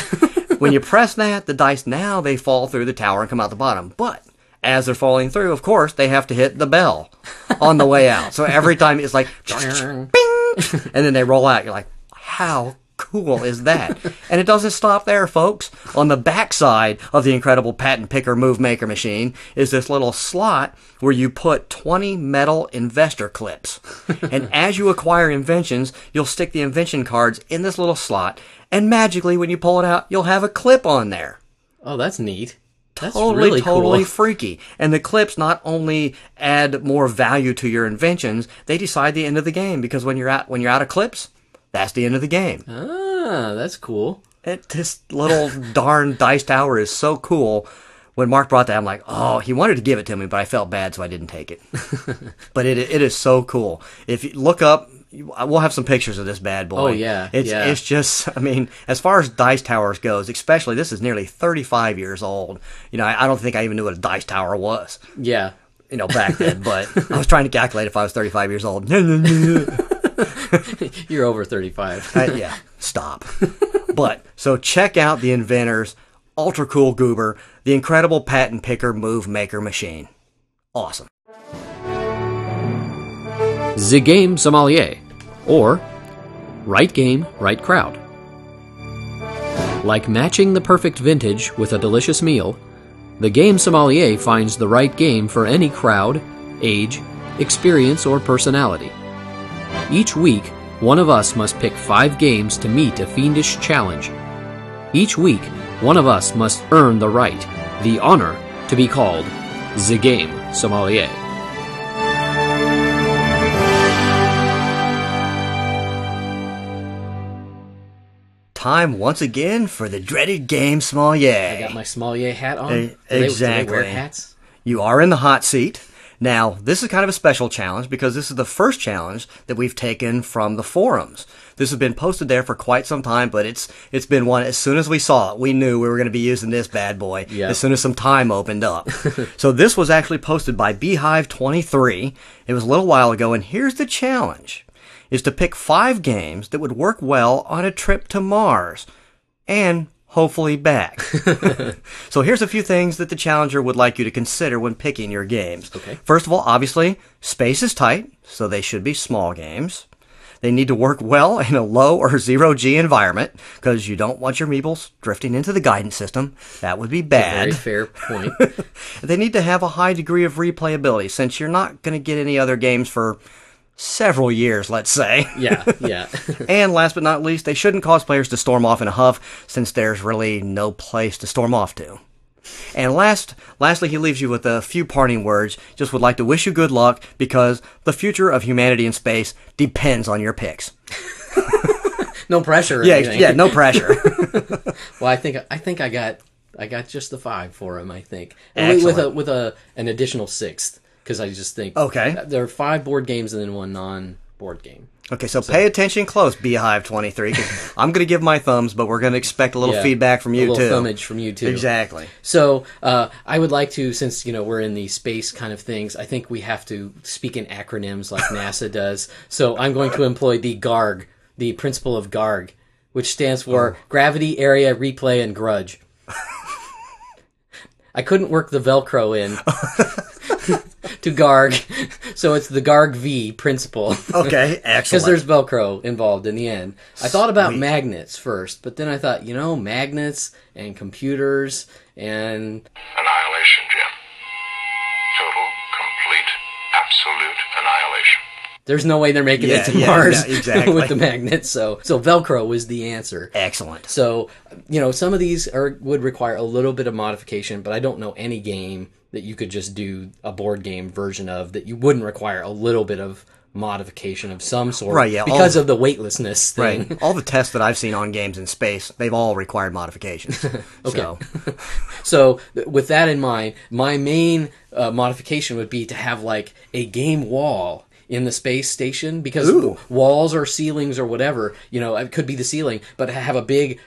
when you press that, the dice now they fall through the tower and come out the bottom. But as they're falling through, of course, they have to hit the bell on the way out. So every time it's like, bing, and then they roll out. You're like, how cool is that? and it doesn't stop there, folks. On the backside of the incredible patent picker move maker machine is this little slot where you put 20 metal investor clips. and as you acquire inventions, you'll stick the invention cards in this little slot. And magically, when you pull it out, you'll have a clip on there Oh, that's neat. That's totally, really totally cool. freaky. And the clips not only add more value to your inventions, they decide the end of the game because when you're out when you're out of clips, that's the end of the game. Ah, that's cool. It, this little darn dice tower is so cool. When Mark brought that, I'm like, oh, he wanted to give it to me, but I felt bad, so I didn't take it. but it it is so cool. If you look up, we'll have some pictures of this bad boy. Oh, yeah, it's yeah. it's just, I mean, as far as dice towers goes, especially this is nearly 35 years old. You know, I, I don't think I even knew what a dice tower was. Yeah. You know, back then, but I was trying to calculate if I was 35 years old. You're over 35. Uh, yeah, stop. but so check out the inventor's ultra cool goober, the incredible patent picker move maker machine. Awesome. The Game Sommelier, or Right Game, Right Crowd. Like matching the perfect vintage with a delicious meal, the Game Sommelier finds the right game for any crowd, age, experience, or personality. Each week, one of us must pick five games to meet a fiendish challenge. Each week, one of us must earn the right, the honor, to be called the Game Sommelier. Time once again for the dreaded game sommelier. I got my sommelier hat on. Eh, Do they- do they exactly. wear hats? You are in the hot seat. Now, this is kind of a special challenge because this is the first challenge that we've taken from the forums. This has been posted there for quite some time, but it's it's been one as soon as we saw it, we knew we were going to be using this bad boy Yep. as soon as some time opened up. so this was actually posted by Beehive23. It was a little while ago and here's the challenge. Is to pick 5 games that would work well on a trip to Mars and hopefully back. so here's a few things that the challenger would like you to consider when picking your games. Okay. First of all, obviously, space is tight, so they should be small games. They need to work well in a low or zero G environment because you don't want your meeples drifting into the guidance system. That would be bad. Very bad. fair point. They need to have a high degree of replayability since you're not going to get any other games for several years, let's say. yeah, yeah. And last but not least, they shouldn't cause players to storm off in a huff, since there's really no place to storm off to. And last, lastly, he leaves you with a few parting words. Just would like to wish you good luck because the future of humanity in space depends on your picks. no pressure. Or Yeah, anything. yeah, no pressure. Well, I think I think I got I got just the five for him. I think with a with a an additional sixth because I just think Okay. there are five board games and then one non board game. okay, so, pay attention close, Beehive twenty three. I'm going to give my thumbs, but we're going to expect a little Yeah. feedback from you too. A little too. thumbage from you too. Exactly. So uh, I would like to, since you know we're in the space kind of things, I think we have to speak in acronyms like NASA does. So I'm going to employ the GARG, the principle of GARG, which stands for Gravity, Area, Replay, and Grudge. I couldn't work the Velcro in. to Garg. So it's the Garg V principle. Okay, excellent. Because there's Velcro involved in the end. I thought about Sweet. magnets first, but then I thought, you know, magnets and computers and Annihilation, there's no way they're making Yeah, it to yeah, Mars yeah, exactly. with the magnets. So, so Velcro was the answer. excellent. So, you know, some of these are would require a little bit of modification, but I don't know any game that you could just do a board game version of that you wouldn't require a little bit of modification of some sort Right, yeah, because of the weightlessness thing. Right. All the tests that I've seen on games in space, they've all required modifications. okay. So, So, th- with that in mind, my main uh, modification would be to have like a game wall in the space station because Ooh. walls or ceilings or whatever, you know, it could be the ceiling, but have a big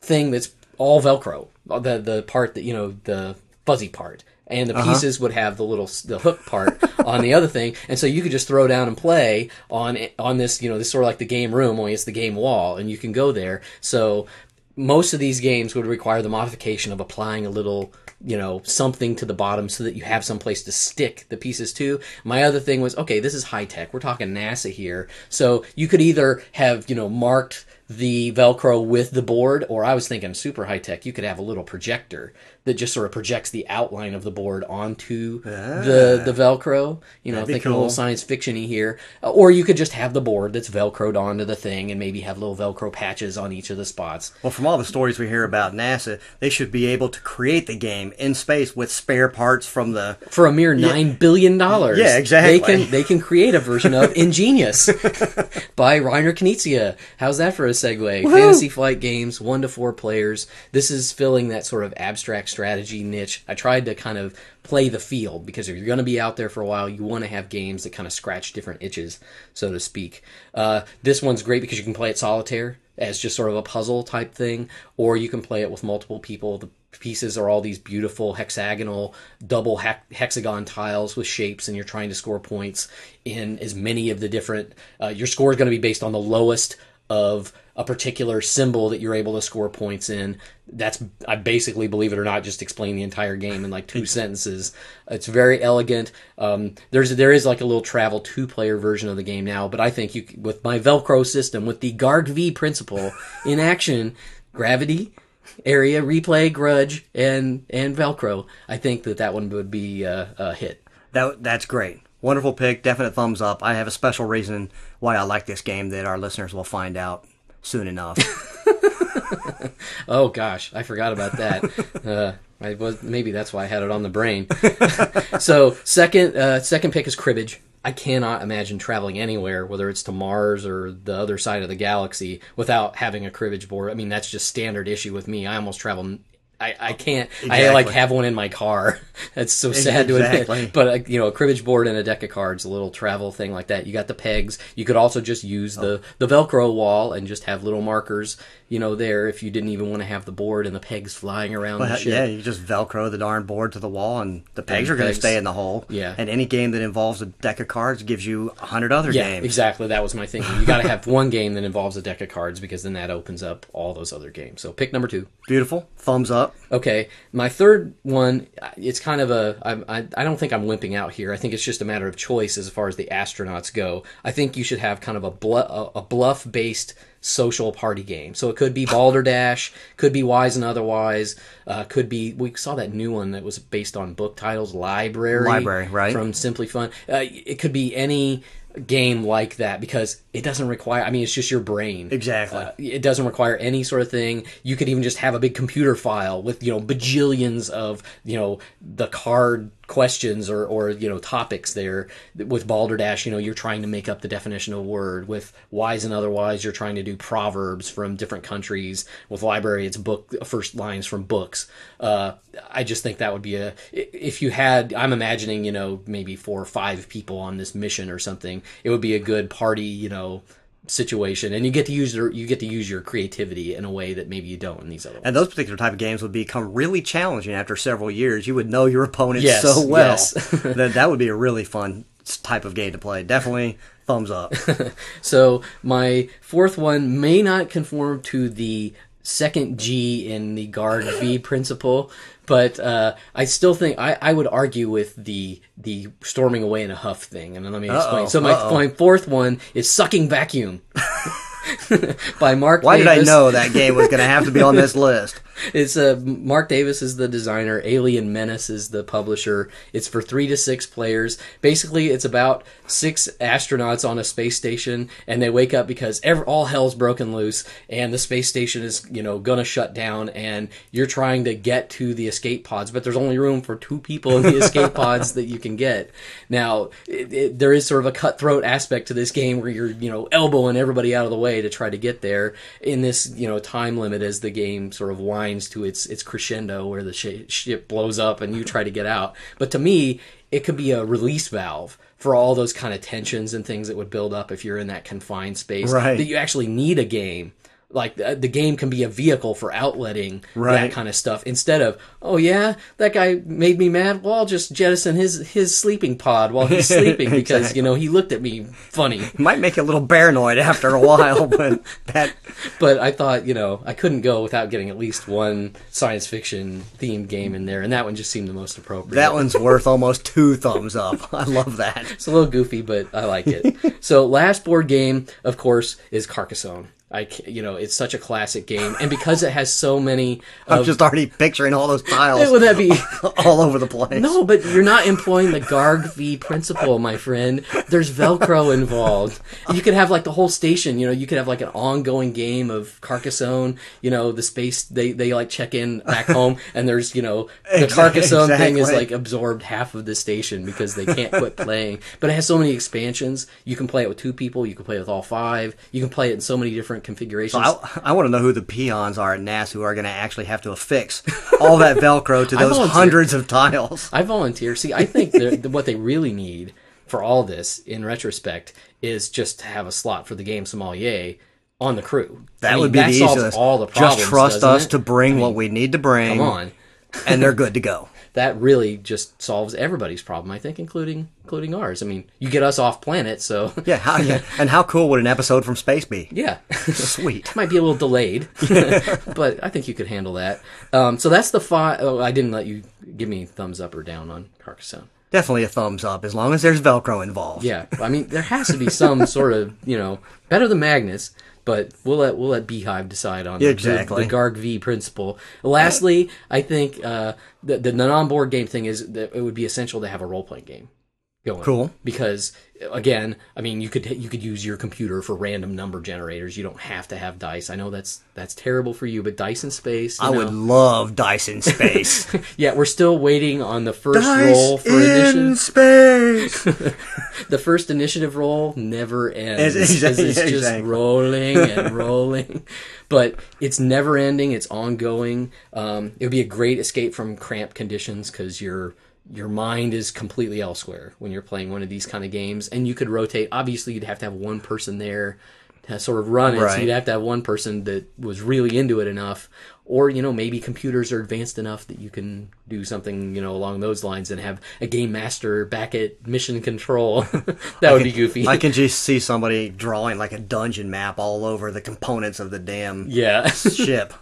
thing that's all Velcro, the the part that you know the fuzzy part. And the Uh-huh. pieces would have the little the hook part on the other thing, and so you could just throw down and play on on this you know this sort of like the game room, only it's the game wall, and you can go there. So most of these games would require the modification of applying a little you know something to the bottom so that you have some place to stick the pieces to. My other thing was okay this is high tech we're talking nasa here. So you could either have you know marked the velcro with the board or i was thinking super high tech you could have a little projector that just sort of projects the outline of the board onto the the velcro you know thinking a little science fictiony here Uh, or you could just have the board that's velcroed onto the thing and maybe have little velcro patches on each of the spots well, from all the stories we hear about NASA, they should be able to create the game in space with spare parts from the. for a mere nine billion dollars. Yeah, exactly. They can they can create a version of Ingenious by Reiner Knizia. How's that for a segue? Fantasy Flight games, one to four players. This is filling that sort of abstract strategy niche. I tried to kind of play the field because if you're going to be out there for a while, you want to have games that kind of scratch different itches, so to speak. Uh, this one's great because you can play it solitaire as just sort of a puzzle type thing, or you can play it with multiple people. The pieces are all these beautiful hexagonal double hexagon tiles with shapes and you're trying to score points in as many of the different uh, your score is going to be based on the lowest of a particular symbol that you're able to score points in that's i basically believe it or not just explain the entire game in like two sentences it's very elegant um, there's there is like a little travel two player version of the game now but i think you with my velcro system with the garg v principle in action gravity area replay grudge and and velcro i think that that one would be uh, a hit That that's great. Wonderful pick. Definite thumbs up. I have a special reason why I like this game that our listeners will find out soon enough. oh gosh i forgot about that uh, I was maybe that's why I had it on the brain. so second uh, second pick is cribbage. I cannot imagine traveling anywhere, whether it's to Mars or the other side of the galaxy, without having a cribbage board. I mean, that's just standard issue with me. I almost travel. I, I can't. I like have one in my car. That's so sad to admit. But uh, you know, a cribbage board and a deck of cards, a little travel thing like that. You got the pegs. You could also just use the the Velcro wall and just have little markers. You know, there if you didn't even want to have the board and the pegs flying around ship. yeah, you just Velcro the darn board to the wall, and the pegs And are going to stay in the hole. Yeah. And any game that involves a deck of cards gives you a hundred other Yeah, games. exactly. That was my thinking. You got to have one game that involves a deck of cards because then that opens up all those other games. So pick number two. Beautiful. Thumbs up. Okay, my third one. Uh, it's kind of a. I, I, I don't think I'm wimping out here. I think it's just a matter of choice as far as the astronauts go. I think you should have kind of a bluff, a, a bluff based social party game. So it could be Balderdash, could be Wise and Otherwise, uh, could be. We saw that new one that was based on book titles, Library, Library, right. From Simply Fun. Uh, it could be any game like that because it doesn't require. I mean, it's just your brain. Exactly. Uh, it doesn't require any sort of thing. You could even just have a big computer file with you know bajillions of you know the card questions or or you know topics there. With Balderdash, you know you're trying to make up the definition of a word. With Wise and Otherwise, you're trying to do proverbs from different countries. With Library, it's book first lines from books. Uh, I just think that would be a if you had. I'm imagining you know maybe four or five people on this mission or something. It would be a good party. You know situation and you get to use your you get to use your creativity in a way that maybe you don't in these other ones. And those particular type of games would become really challenging after several years. You would know your opponent Yes, so well yes. that that would be a really fun type of game to play. Definitely thumbs up. So my fourth one may not conform to the second G in the guard V principle, but uh, I still think I, I would argue with the the storming away in a huff thing. And let me explain. Uh-oh, so my, uh-oh. my fourth one is sucking vacuum. by Mark Why did I know that game was going to have to be on this list? It's uh, Mark Davis is the designer. Alien Menace is the publisher. It's for three to six players. Basically, it's about six astronauts on a space station, and they wake up because ev all hell's broken loose, and the space station is you know gonna shut down, and you're trying to get to the escape pods, but there's only room for two people in the escape pods that you can get. Now, it, it, there is sort of a cutthroat aspect to this game where you're you know elbowing everybody out of the way to try to get there in this you know time limit as the game sort of winds to its its crescendo where the sh- ship blows up and you try to get out. But to me, it could be a release valve for all those kind of tensions and things that would build up if you're in that confined space. Right. That you actually need a game. Like the, the game can be a vehicle for outletting Right. that kind of stuff instead of oh yeah that guy made me mad well I'll just jettison his his sleeping pod while he's sleeping because Exactly. you know he looked at me funny Might make you a little paranoid after a while, but that but I thought, you know, I couldn't go without getting at least one science fiction themed game in there, and that one just seemed the most appropriate. that one's worth almost two thumbs up. I love that. It's a little goofy, but I like it. so, last board game, of course, is Carcassonne. I, you know, it's such a classic game, and because it has so many, I'm just already picturing all those tiles would that be? all over the place. No, but you're not employing the Garg V principle, my friend. There's Velcro involved. You could have like the whole station. You know, you could have like an ongoing game of Carcassonne. You know, the space they they like check in back home, and there's you know the Carcassonne thing is like absorbed half of the station because they can't quit playing. But it has so many expansions. You can play it with two people. You can play it with all five. You can play it in so many different configurations. I, I want to know who the peons are at NAS who are going to actually have to affix all that Velcro to those hundreds of tiles. I volunteer. See, I think what they really need for all this, in retrospect, is just to have a slot for the game sommelier on the crew. That I mean, would be that the easiest. all the problems. Just trust us it? to bring what we need to bring, Come on, and they're good to go. That really just solves everybody's problem. I think, including including ours. I mean, you get us off planet, so Yeah, how, yeah. And how cool would an episode from space be? yeah. Sweet. Might be a little delayed, but I think you could handle that. Um, so that's the five. Oh, I didn't let you give me thumbs up or down on Carcassonne. Definitely a thumbs up as long as there's Velcro involved. Yeah, I mean, there has to be some sort of you know better than Magnus, but we'll let we'll let Beehive decide on the- Exactly. the, Garg V principle. Lastly, I think uh, the the non-board game thing is that it would be essential to have a role playing game going. Cool. because again, I mean, you could you could use your computer for random number generators. You don't have to have dice. I know that's that's terrible for you, but dice in space. I know, would love dice in space. Yeah, we're still waiting on the first roll for. Dice in initiative. space. the first initiative roll never ends. It's- 'cause it's exactly. just rolling and rolling. But it's never ending. It's ongoing. Um, it would be a great escape from cramped conditions because your your mind is completely elsewhere when you're playing one of these kind of games. And you could rotate. Obviously, you'd have to have one person there to sort of run it. So you'd have to have one person that was really into it enough. Or, you know, maybe computers are advanced enough that you can do something, you know, along those lines and have a game master back at mission control. that would be goofy. I can just see somebody drawing like a dungeon map all over the components of the damn yeah. ship.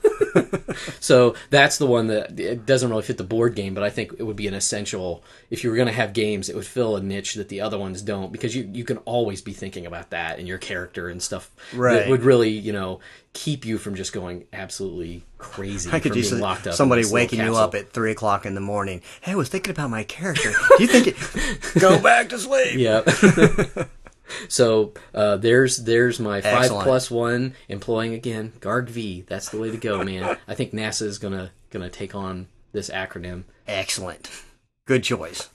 so that's the one that it doesn't really fit the board game, but I think it would be an essential. If you were going to have games, it would fill a niche that the other ones don't because you, you can always be thinking about that and your character and stuff that Right. would really, you know, keep you from just going absolutely crazy I could from just being locked up. somebody waking you up at three o'clock in the morning. Hey, I was thinking about my character. Do you think it? Go back to sleep. Yep. so uh, there's there's my five Excellent. plus one employing again Garg V. That's the way to go, man. I think NASA is gonna gonna take on this acronym. Excellent. Good choice.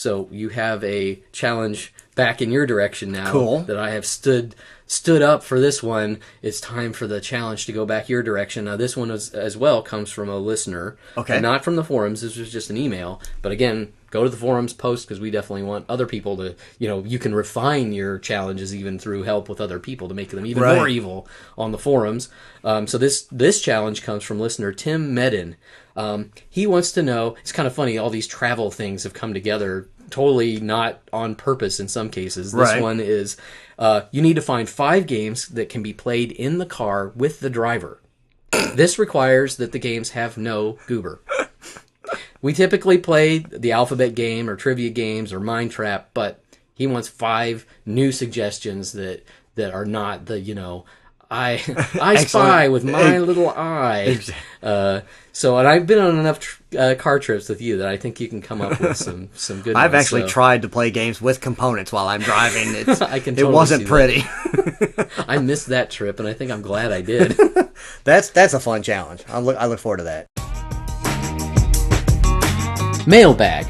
So you have a challenge back in your direction now. Cool. That I have stood stood up for this one. It's time for the challenge to go back your direction. Now this one is, as well comes from a listener. Okay. And not from the forums. This was just an email. But again, go to the forums post because we definitely want other people to. You know, you can refine your challenges even through help with other people to make them even Right. more evil on the forums. Um, so this this challenge comes from listener Tim Medin. Um, he wants to know. It's kind of funny. All these travel things have come together, totally not on purpose in some cases. This Right. one is uh, you need to find five games that can be played in the car with the driver. this requires that the games have no goober. We typically play the alphabet game or trivia games or mind trap, but he wants five new suggestions that that are not the you know I I spy with my little eye. Uh, so, and I've been on enough tr- uh, car trips with you that I think you can come up with some some good. I've ones, actually so tried to play games with components while I'm driving. It's, I can it wasn't pretty. I missed that trip, and I think I'm glad I did. that's that's a fun challenge. I look I look forward to that. Mailbag.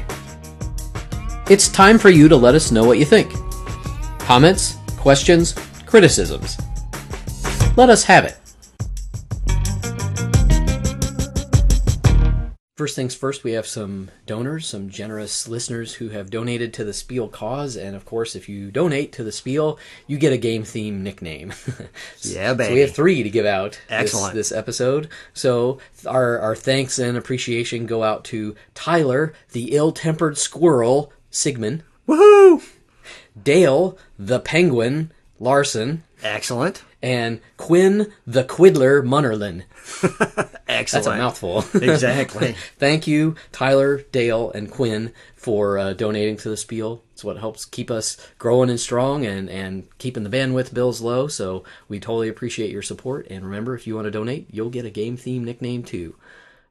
It's time for you to let us know what you think. Comments, questions, criticisms. Let us have it. First things first, we have some donors, some generous listeners who have donated to the Spiel cause. And of course, if you donate to the Spiel, you get a game theme nickname. Yeah, So we have three to give out this, Excellent. this episode. So our, our thanks and appreciation go out to Tyler, the ill tempered squirrel, Sigmund, Woohoo! Dale, the penguin, Larson, Excellent. And Quinn, the quiddler, Munnerlin. Excellent. That's a mouthful. Exactly. Thank you, Tyler, Dale, and Quinn, for uh, donating to the Spiel. It's what helps keep us growing and strong and, and keeping the bandwidth bills low. So we totally appreciate your support. And remember, if you want to donate, you'll get a game theme nickname too.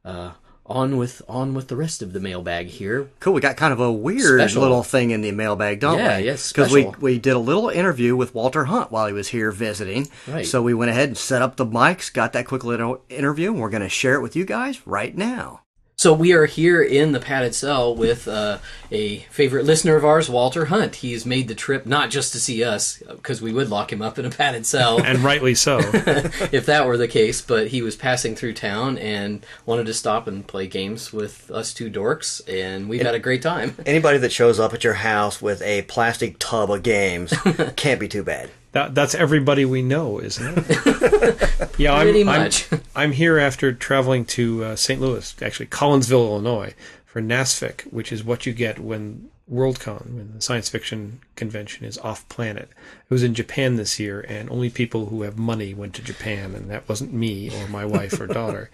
Uh, on with on with the rest of the mailbag here. Cool. We got kind of a weird Special. little thing in the mailbag, don't Yeah, we? yes, Because we, we did a little interview with Walter Hunt while he was here visiting. Right. So we went ahead and set up the mics, got that quick little interview, and we're going to share it with you guys right now. So we are here in the padded cell with uh, a favorite listener of ours, Walter Hunt. He's made the trip not just to see us, because we would lock him up in a padded cell and rightly so. if that were the case. But he was passing through town and wanted to stop and play games with us two dorks, and we've had a great time. Anybody that shows up at your house with a plastic tub of games can't be too bad. That, that's everybody we know, isn't it? yeah, I'm, Pretty I'm- much. I'm, here after traveling to uh, St. Louis, actually Collinsville, Illinois, for NASFIC, which is what you get when Worldcon, when the science fiction convention is off planet. It was in Japan this year, and only people who have money went to Japan, and that wasn't me or my wife or daughter.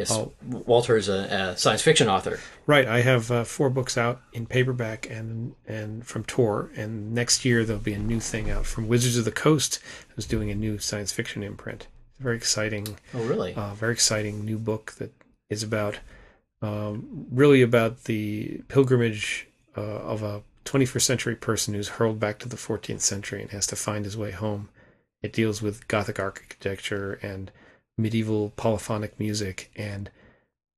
Yes, Walter is a, a science fiction author. Right, I have uh, four books out in paperback and and from Tor, and next year there'll be a new thing out from Wizards of the Coast, who's doing a new science fiction imprint. Very exciting, Oh, really? uh, very exciting new book that is about um, really about the pilgrimage uh, of a 21st century person who's hurled back to the 14th century and has to find his way home. It deals with Gothic architecture and medieval polyphonic music and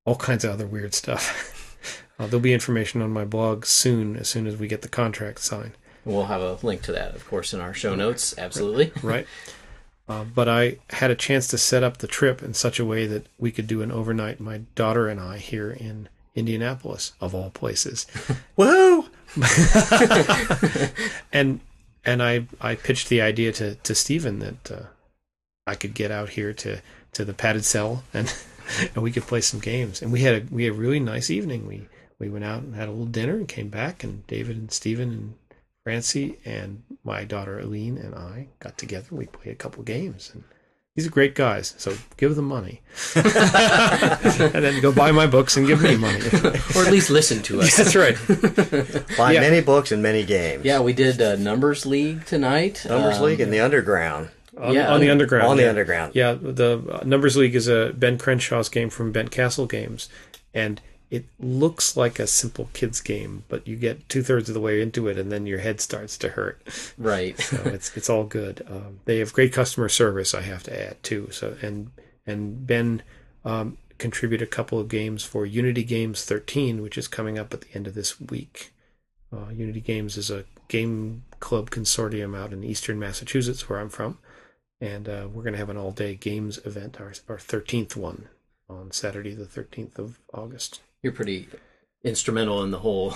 all kinds of other weird stuff. uh, there'll be information on my blog soon, as soon as we get the contract signed. We'll have a link to that, of course, in our show notes. Absolutely. right? Uh, but I had a chance to set up the trip in such a way that we could do an overnight, my daughter and I, here in Indianapolis, of all places. Woohoo! and and I, I pitched the idea to, to Stephen that uh, I could get out here to, to the padded cell and and we could play some games. And we had a we had a really nice evening. We we went out and had a little dinner and came back and David and Stephen and Francie and my daughter Aline and I got together. We played a couple games and these are great guys. So give them money. and then go buy my books and give me money. or at least listen to us. That's right. Buy Yeah. many books and many games. Yeah, we did uh, Numbers League tonight. Numbers Um, League and the Underground. On, Yeah, on the underground. on the yeah. Underground. Yeah, the uh, Numbers League is a Ben Crenshaw's game from Bent Castle Games, and it looks like a simple kids game, but you get two thirds of the way into it, and then your head starts to hurt. Right. So it's it's all good. Um, they have great customer service, I have to add too. So and and Ben um, contributed a couple of games for Unity Games 13, which is coming up at the end of this week. Uh, Unity Games is a game club consortium out in eastern Massachusetts, where I'm from, and uh, we're going to have an all-day games event, our our 13th one, on Saturday, the 13th of August. You're pretty instrumental in the whole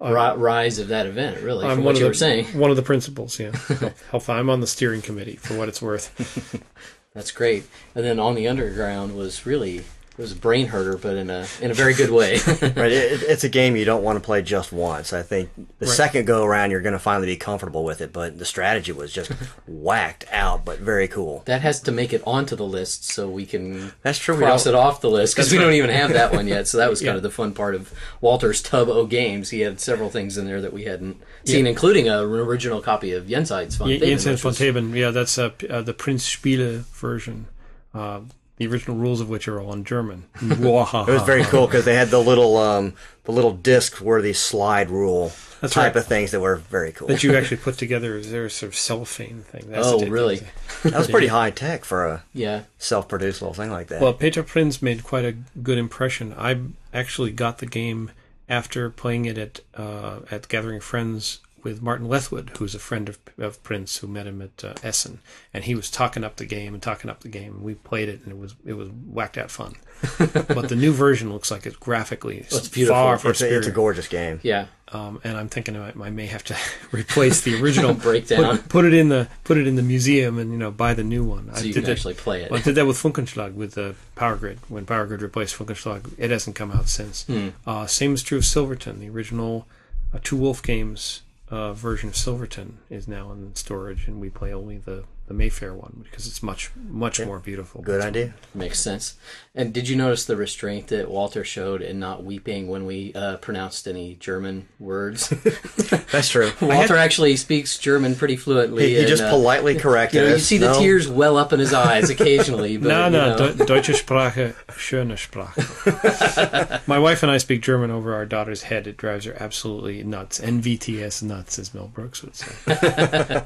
ri- rise of that event, really, I'm from what you the were saying. one of the principals. Yeah, Health- I'm on the steering committee for what it's worth. That's great. And then on the underground was really was a brain herder, but in a in a very good way. right, it, it's a game you don't want to play just once. I think the second go around you're going to finally be comfortable with it, but the strategy was just whacked out, but very cool. that has to make it onto the list so we can That's true, cross don't- it off the list because we don't even have that one yet. So that was kind of the fun part of Walter's Tub O Games. He had several things in there that we hadn't seen, including a, an original copy of Jenseits von J- Theben, Jensen which von was- Theben, yeah, that's p- uh, the Prinz Spiele version. Uh, the original rules of which are all in German. it It was very cool because they had the little um, the little discs were these slide rule That's type right. of things that were very cool. that you actually put together as their sort of cellophane thing. That's Oh, really? that was pretty high tech for a Yeah. self-produced little thing like that. Well, Peter Prinz made quite a good impression. I actually got the game after playing it at uh, at Gathering Friends with Martin Leathwood, who's a friend of, of Prinz, who met him at uh, Essen, and he was talking up the game and talking up the game. And we played it, and it was it was whacked out fun. but the new version looks like it's graphically it's beautiful. far from it's, a, it's a gorgeous game. Yeah. Um, and I'm thinking I, I may have to replace the original Breakdown. Put, put it in the put it in the museum, and you know buy the new one. So I you did can that- actually play it. well, I did that with Funkenschlag with uh, Power Grid. When Power Grid replaced Funkenschlag, it hasn't come out since. Hmm. Uh, same is true of Silverton. The original uh, Two Wolf Games uh, version of Silverton is now in storage, and we play only the, the Mayfair one because it's much much more beautiful. Good idea. Makes sense. And did you notice the restraint that Walter showed in not weeping when we uh, pronounced any German words? That's true. Walter actually speaks German pretty fluently. He, he and, just uh, politely corrected You know, you see the No. tears well up in his eyes occasionally. But, No, you no, know. De- Deutsche Sprache, schöne Sprache. My wife and I speak German over our daughter's head. It drives her absolutely nuts. NVTS nuts, as Mel Brooks would say.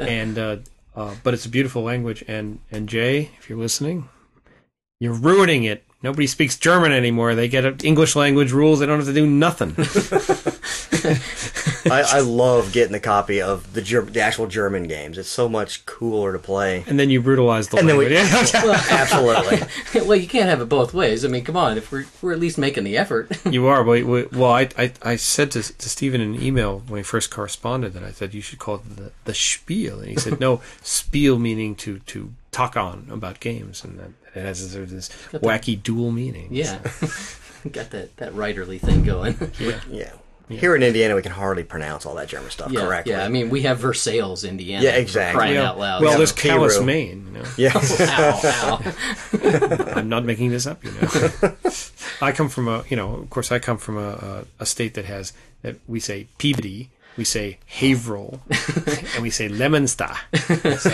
and uh, uh, but it's a beautiful language. And and Jay, if you're listening, you're ruining it. Nobody speaks German anymore. They get English language rules. They don't have to do nothing. I, I love getting a copy of the Ger- the actual German games. It's so much cooler to play. And then you brutalize the And then we- language. Absolutely. well, you can't have it both ways. I mean, come on. If we're we're at least making the effort. You are, but we, well, I, I, I said to, to Stephen in an email when we first corresponded that I said you should call it the, the spiel, and he said no, spiel meaning to to talk on about games, and that it has this, sort of this wacky dual meaning. yeah, got that that writerly thing going. yeah. Yeah. Here in Indiana, we can hardly pronounce all that German stuff Yeah, correctly. yeah. I mean, we have Versailles, Indiana. Yeah, exactly. Crying Yeah. out loud. Well, Yeah, there's Peru. Calais, Maine. You know? yeah. ow, ow. I'm not making this up. You know, I come from a, you know, of course, I come from a, a, a state that has that we say Peabody, we say Haverhill, and we say Leominster.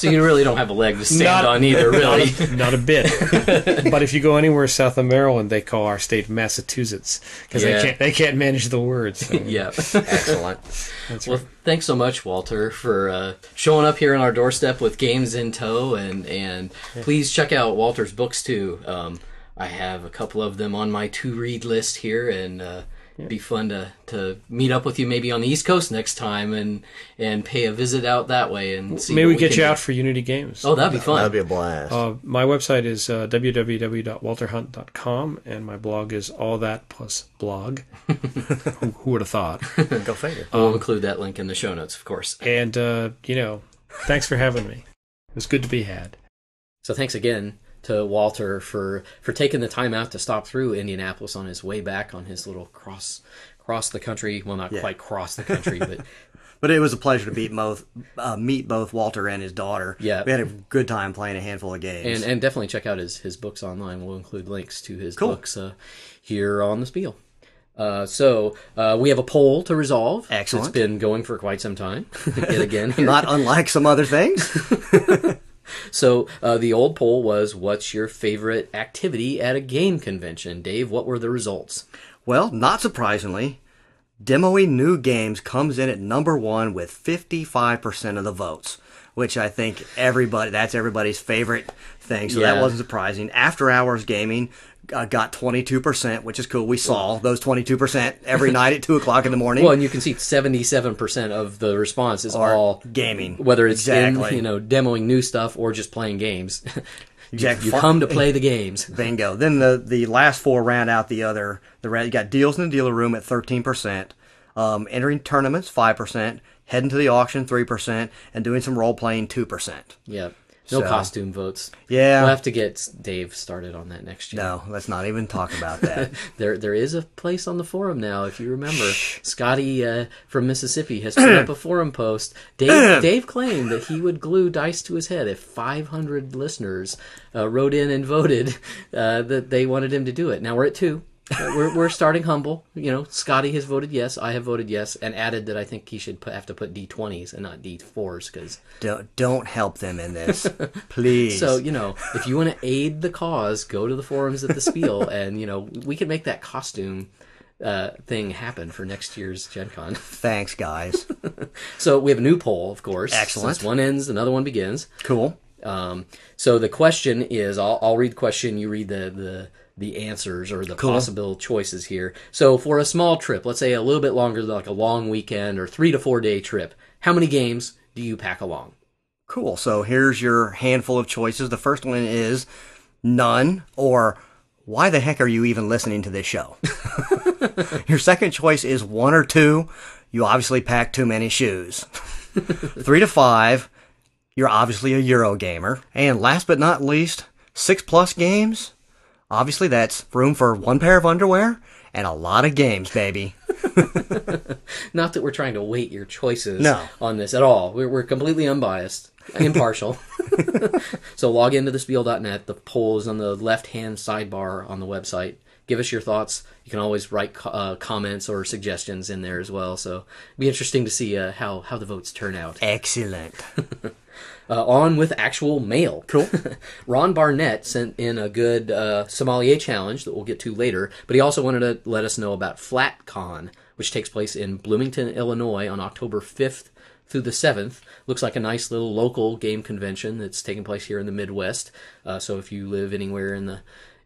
So you really don't have a leg to stand Not- on either, really. Not a, not a bit. but if you go anywhere south of Maryland, they call our state Massachusetts because Yeah. they can't they can't manage the words. So yeah. Excellent. that's Well, right. thanks so much, Walter, for uh, showing up here on our doorstep with games in tow, and and please check out Walter's books too. Um, I have a couple of them on my to read list here, and uh, it'd be fun to to meet up with you maybe on the East Coast next time, and and pay a visit out that way, and see. Maybe what we get can you do. out for Unity Games. Oh, that'd be fun. That'd be a blast. Uh, my website is uh, www.walterhunt.com, and my blog is all that plus blog. who, who would have thought? Go figure. we'll include that link in the show notes, of course. And uh, you know, thanks for having me. It was good to be had. So thanks again to Walter for for taking the time out to stop through Indianapolis on his way back on his little cross cross the country. Well, not Yeah. quite cross the country, but But it was a pleasure to meet both, uh, meet both Walter and his daughter. Yeah. we had a good time playing a handful of games. and and definitely check out his his books online. We'll include links to his Cool. books uh, here on the spiel. Uh, so uh, we have a poll to resolve. Excellent. It's been going for quite some time. Yet again. Not unlike some other things. So uh, the old poll was, "What's your favorite activity at a game convention?" Dave, what were the results? well, not surprisingly, demoing new games comes in at number one with 55% of the votes, which I think everybody, that's everybody's favorite thing. So that wasn't surprising. After hours gaming uh, got 22%, which is cool. We saw those 22% every night at 2 o'clock in the morning. Well, and you can see seventy-seven percent of the response is Or all gaming. whether it's Exactly. in, you know demoing new stuff or just playing games. Exactly. you come to play the games. Bingo. Then the the last four round out the other. The ra- you got deals in the dealer room at thirteen percent, um, entering tournaments five percent, heading to the auction three percent, and doing some role playing two percent. Yeah. So, costume votes. Yeah. We'll have to get Dave started on that next year. No, let's not even talk about that. There, there is a place on the forum now. If you remember, Scotty uh, from Mississippi has put up a forum post. Dave, Dave claimed that he would glue dice to his head if 500 listeners uh, wrote in and voted uh, that they wanted him to do it. Now we're at two. We're, we're starting humble. You know, Scotty has voted yes. I have voted yes, and added that I think he should put, have to put D20s and not D4s because don't, don't help them in this, please. so you know, if you want to aid the cause, go to the forums at the Spiel, and you know we can make that costume uh, thing happen for next year's Gen Con. Thanks, guys. So we have a new poll, of course. Excellent. Since one ends, another one begins. Cool. Um, so the question is, I'll, I'll read the question. You read the the the answers or the possible choices here. So for a small trip, let's say a little bit longer, like a long weekend or three to four day trip, how many games do you pack along? Cool. So here's your handful of choices. The first one is none or why the heck are you even listening to this show? your second choice is one or two. You obviously pack too many shoes. Three to five. You're obviously a Euro gamer. And last but not least, six plus games. Obviously, that's room for one pair of underwear and a lot of games, baby. Not that we're trying to weight your choices No. on this at all. We're, we're completely unbiased, impartial. so log into thespiel.net. The poll is on the left hand sidebar on the website. Give us your thoughts. You can always write uh, comments or suggestions in there as well. So it'd be interesting to see uh, how, how the votes turn out. Excellent. Uh, on with actual mail. Cool. Ron Barnett sent in a good uh, sommelier challenge that we'll get to later, but he also wanted to let us know about FlatCon, which takes place in Bloomington, Illinois on October 5th through the 7th. Looks like a nice little local game convention that's taking place here in the Midwest. Uh, so if you live anywhere in the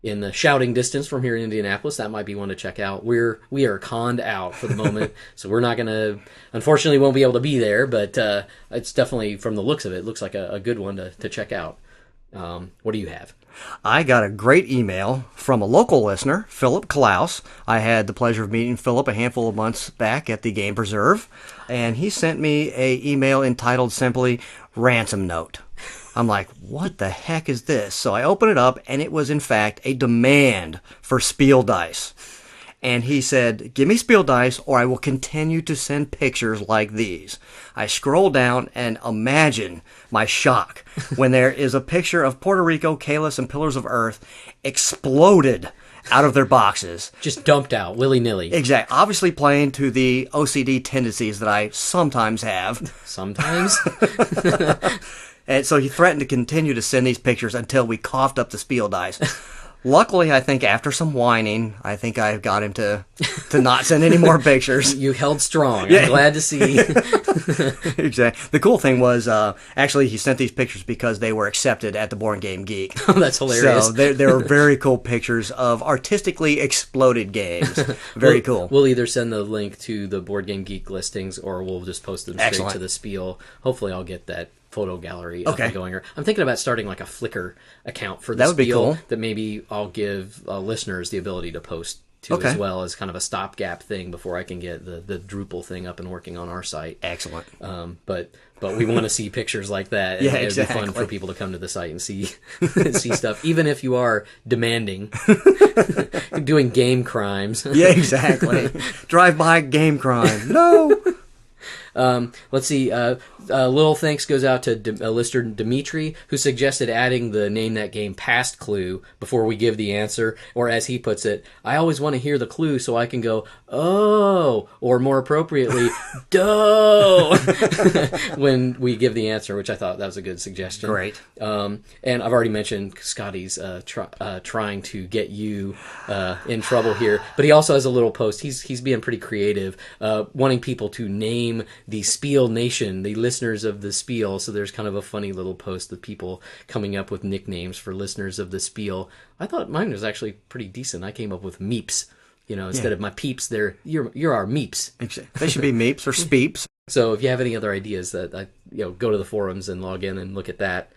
in the shouting distance from here in Indianapolis, that might be one to check out. We're we are conned out for the moment, so we're not gonna. Unfortunately, won't be able to be there, but uh, it's definitely from the looks of it, looks like a, a good one to, to check out. Um, what do you have? I got a great email from a local listener, Philip Klaus. I had the pleasure of meeting Philip a handful of months back at the Game Preserve, and he sent me a email entitled simply "Ransom Note." I'm like, what the heck is this? So I open it up, and it was in fact a demand for Spiel dice. And he said, Give me Spiel dice, or I will continue to send pictures like these. I scroll down and imagine my shock when there is a picture of Puerto Rico, Caylus, and Pillars of Earth exploded out of their boxes. Just dumped out willy nilly. Exactly. Obviously playing to the OCD tendencies that I sometimes have. Sometimes And so he threatened to continue to send these pictures until we coughed up the Spiel dice. Luckily, I think after some whining, I think I got him to to not send any more pictures. you held strong. Yeah. I'm glad to see. exactly. The cool thing was, uh, actually, he sent these pictures because they were accepted at the Board Game Geek. That's hilarious. So they they were very cool pictures of artistically exploded games. Very We'll- cool. We'll either send the link to the Board Game Geek listings, or we'll just post them straight Excellent. to the Spiel. Hopefully, I'll get that photo gallery up Okay. and going. I'm thinking about starting like a Flickr account for the That would be cool. that maybe I'll give uh, listeners the ability to post to Okay. as well as kind of a stopgap thing before I can get the the Drupal thing up and working on our site. Excellent. Um, but but we want to see pictures like that. and Yeah, it'd be fun exactly. for people to come to the site and see see stuff, even if you are demanding, doing game crimes. Yeah, exactly. Drive by game crime. No. Um, let's see. Uh, uh, little thanks goes out to D- uh, listener Dimitri, who suggested adding the name that game past clue before we give the answer, or as he puts it, I always want to hear the clue so I can go oh, or more appropriately, doh, when we give the answer, which I thought that was a good suggestion. Great. Um, and I've already mentioned Scotty's uh, try, uh, trying to get you uh, in trouble here, but he also has a little post. He's he's being pretty creative, uh, wanting people to name the Spiel Nation, the listeners of the Spiel. So there's kind of a funny little post of people coming up with nicknames for listeners of the Spiel. I thought mine was actually pretty decent. I came up with Meeps. You know, instead of my peeps, they're you're you're our Meeps. They should be meeps or speeps. So if you have any other ideas, that I, you know, go to the forums and log in and look at that.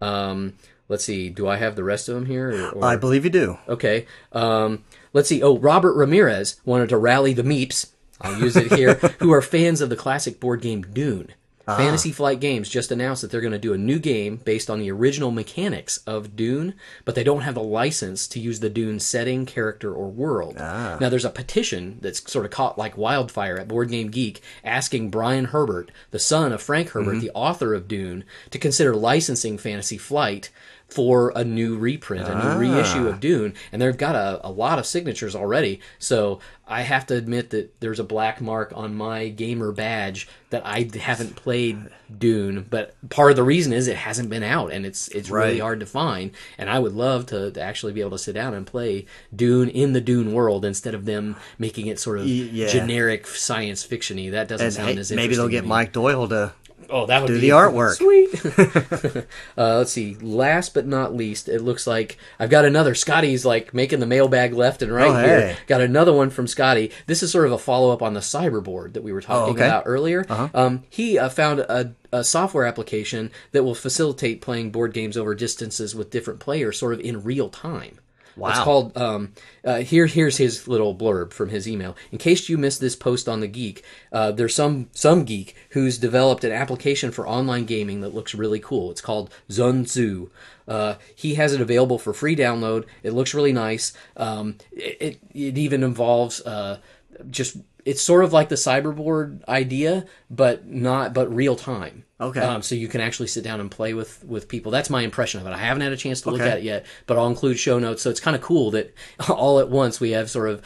Um, let's see. Do I have the rest of them here? Or, or- I believe you do. okay. Um, let's see. Oh, Robert Ramirez wanted to rally the Meeps. I'll use it here. who are fans of the classic board game Dune. Uh-huh. Fantasy Flight Games just announced that they're going to do a new game based on the original mechanics of Dune, but they don't have the license to use the Dune setting, character, or world. Ah. Now, there's a petition that's sort of caught like wildfire at Board Game Geek asking Brian Herbert, the son of Frank Herbert, mm-hmm. the author of Dune, to consider licensing Fantasy Flight for a new reprint, a new ah. reissue of Dune, and they've got a, a lot of signatures already. So I have to admit that there's a black mark on my gamer badge that I haven't played Dune, but part of the reason is it hasn't been out and it's it's really hard to find. And I would love to, to actually be able to sit down and play Dune in the Dune world instead of them making it sort of yeah. generic science fictiony. That doesn't And sound hey, as maybe they'll interesting get. Mike Doyle to. Oh, that would do be the artwork. Sweet. uh, let's see. Last but not least, it looks like I've got another. Scotty's like making the mailbag left and right Oh, here. Got another one from Scotty. This is sort of a follow up on the cyberboard that we were talking Oh, okay. Uh-huh. about earlier. Um, he uh, found a, a software application that will facilitate playing board games over distances with different players, sort of in real time. Wow. It's called. Um, uh, here, here's his little blurb from his email. In case you missed this post on the Geek, uh, there's some some geek who's developed an application for online gaming that looks really cool. It's called ZunTzu. Uh, he has it available for free download. It looks really nice. Um, it, it it even involves uh, just it's sort of like the cyberboard idea, but not but real time. Okay. Um, so you can actually sit down and play with with people. That's my impression of it. I haven't had a chance to look Okay. at it yet, but I'll include show notes. So it's kind of cool that all at once we have sort of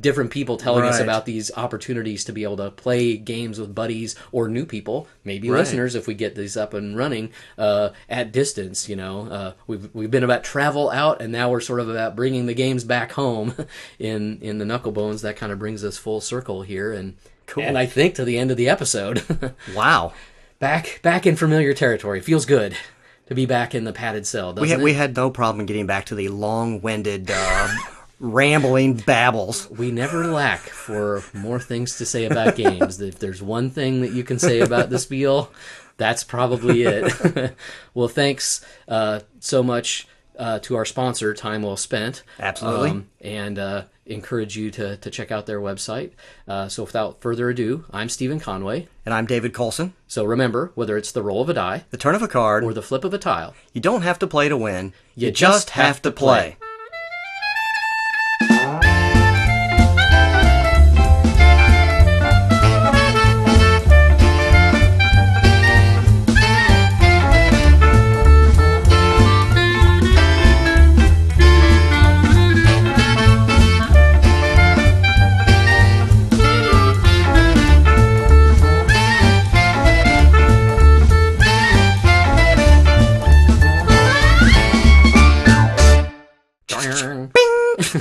different people telling us about these opportunities to be able to play games with buddies or new people, maybe Right. listeners, if we get these up and running uh, at distance. You know, uh, we've we've been about travel out, and now we're sort of about bringing the games back home in in the Knucklebones. That kind of brings us full circle here, and and I think to the end of the episode. Wow. back back in familiar territory. Feels good to be back in the padded cell. Doesn't We had, we had no problem getting back to the long-winded, uh, rambling babbles. we never lack for more things to say about games. if there's one thing that you can say about the spiel, that's probably it. well, thanks uh, so much uh, to our sponsor, Time Well Spent. Absolutely. and uh, encourage you to, to check out their website. Uh, so without further ado, I'm Stephen Conway. And I'm David Colson. So remember, whether it's the roll of a die The turn of a card. or the flip of a tile, you don't have to play to win. You You, just have have to to play.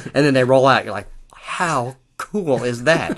And then they roll out. You're like, how cool is that?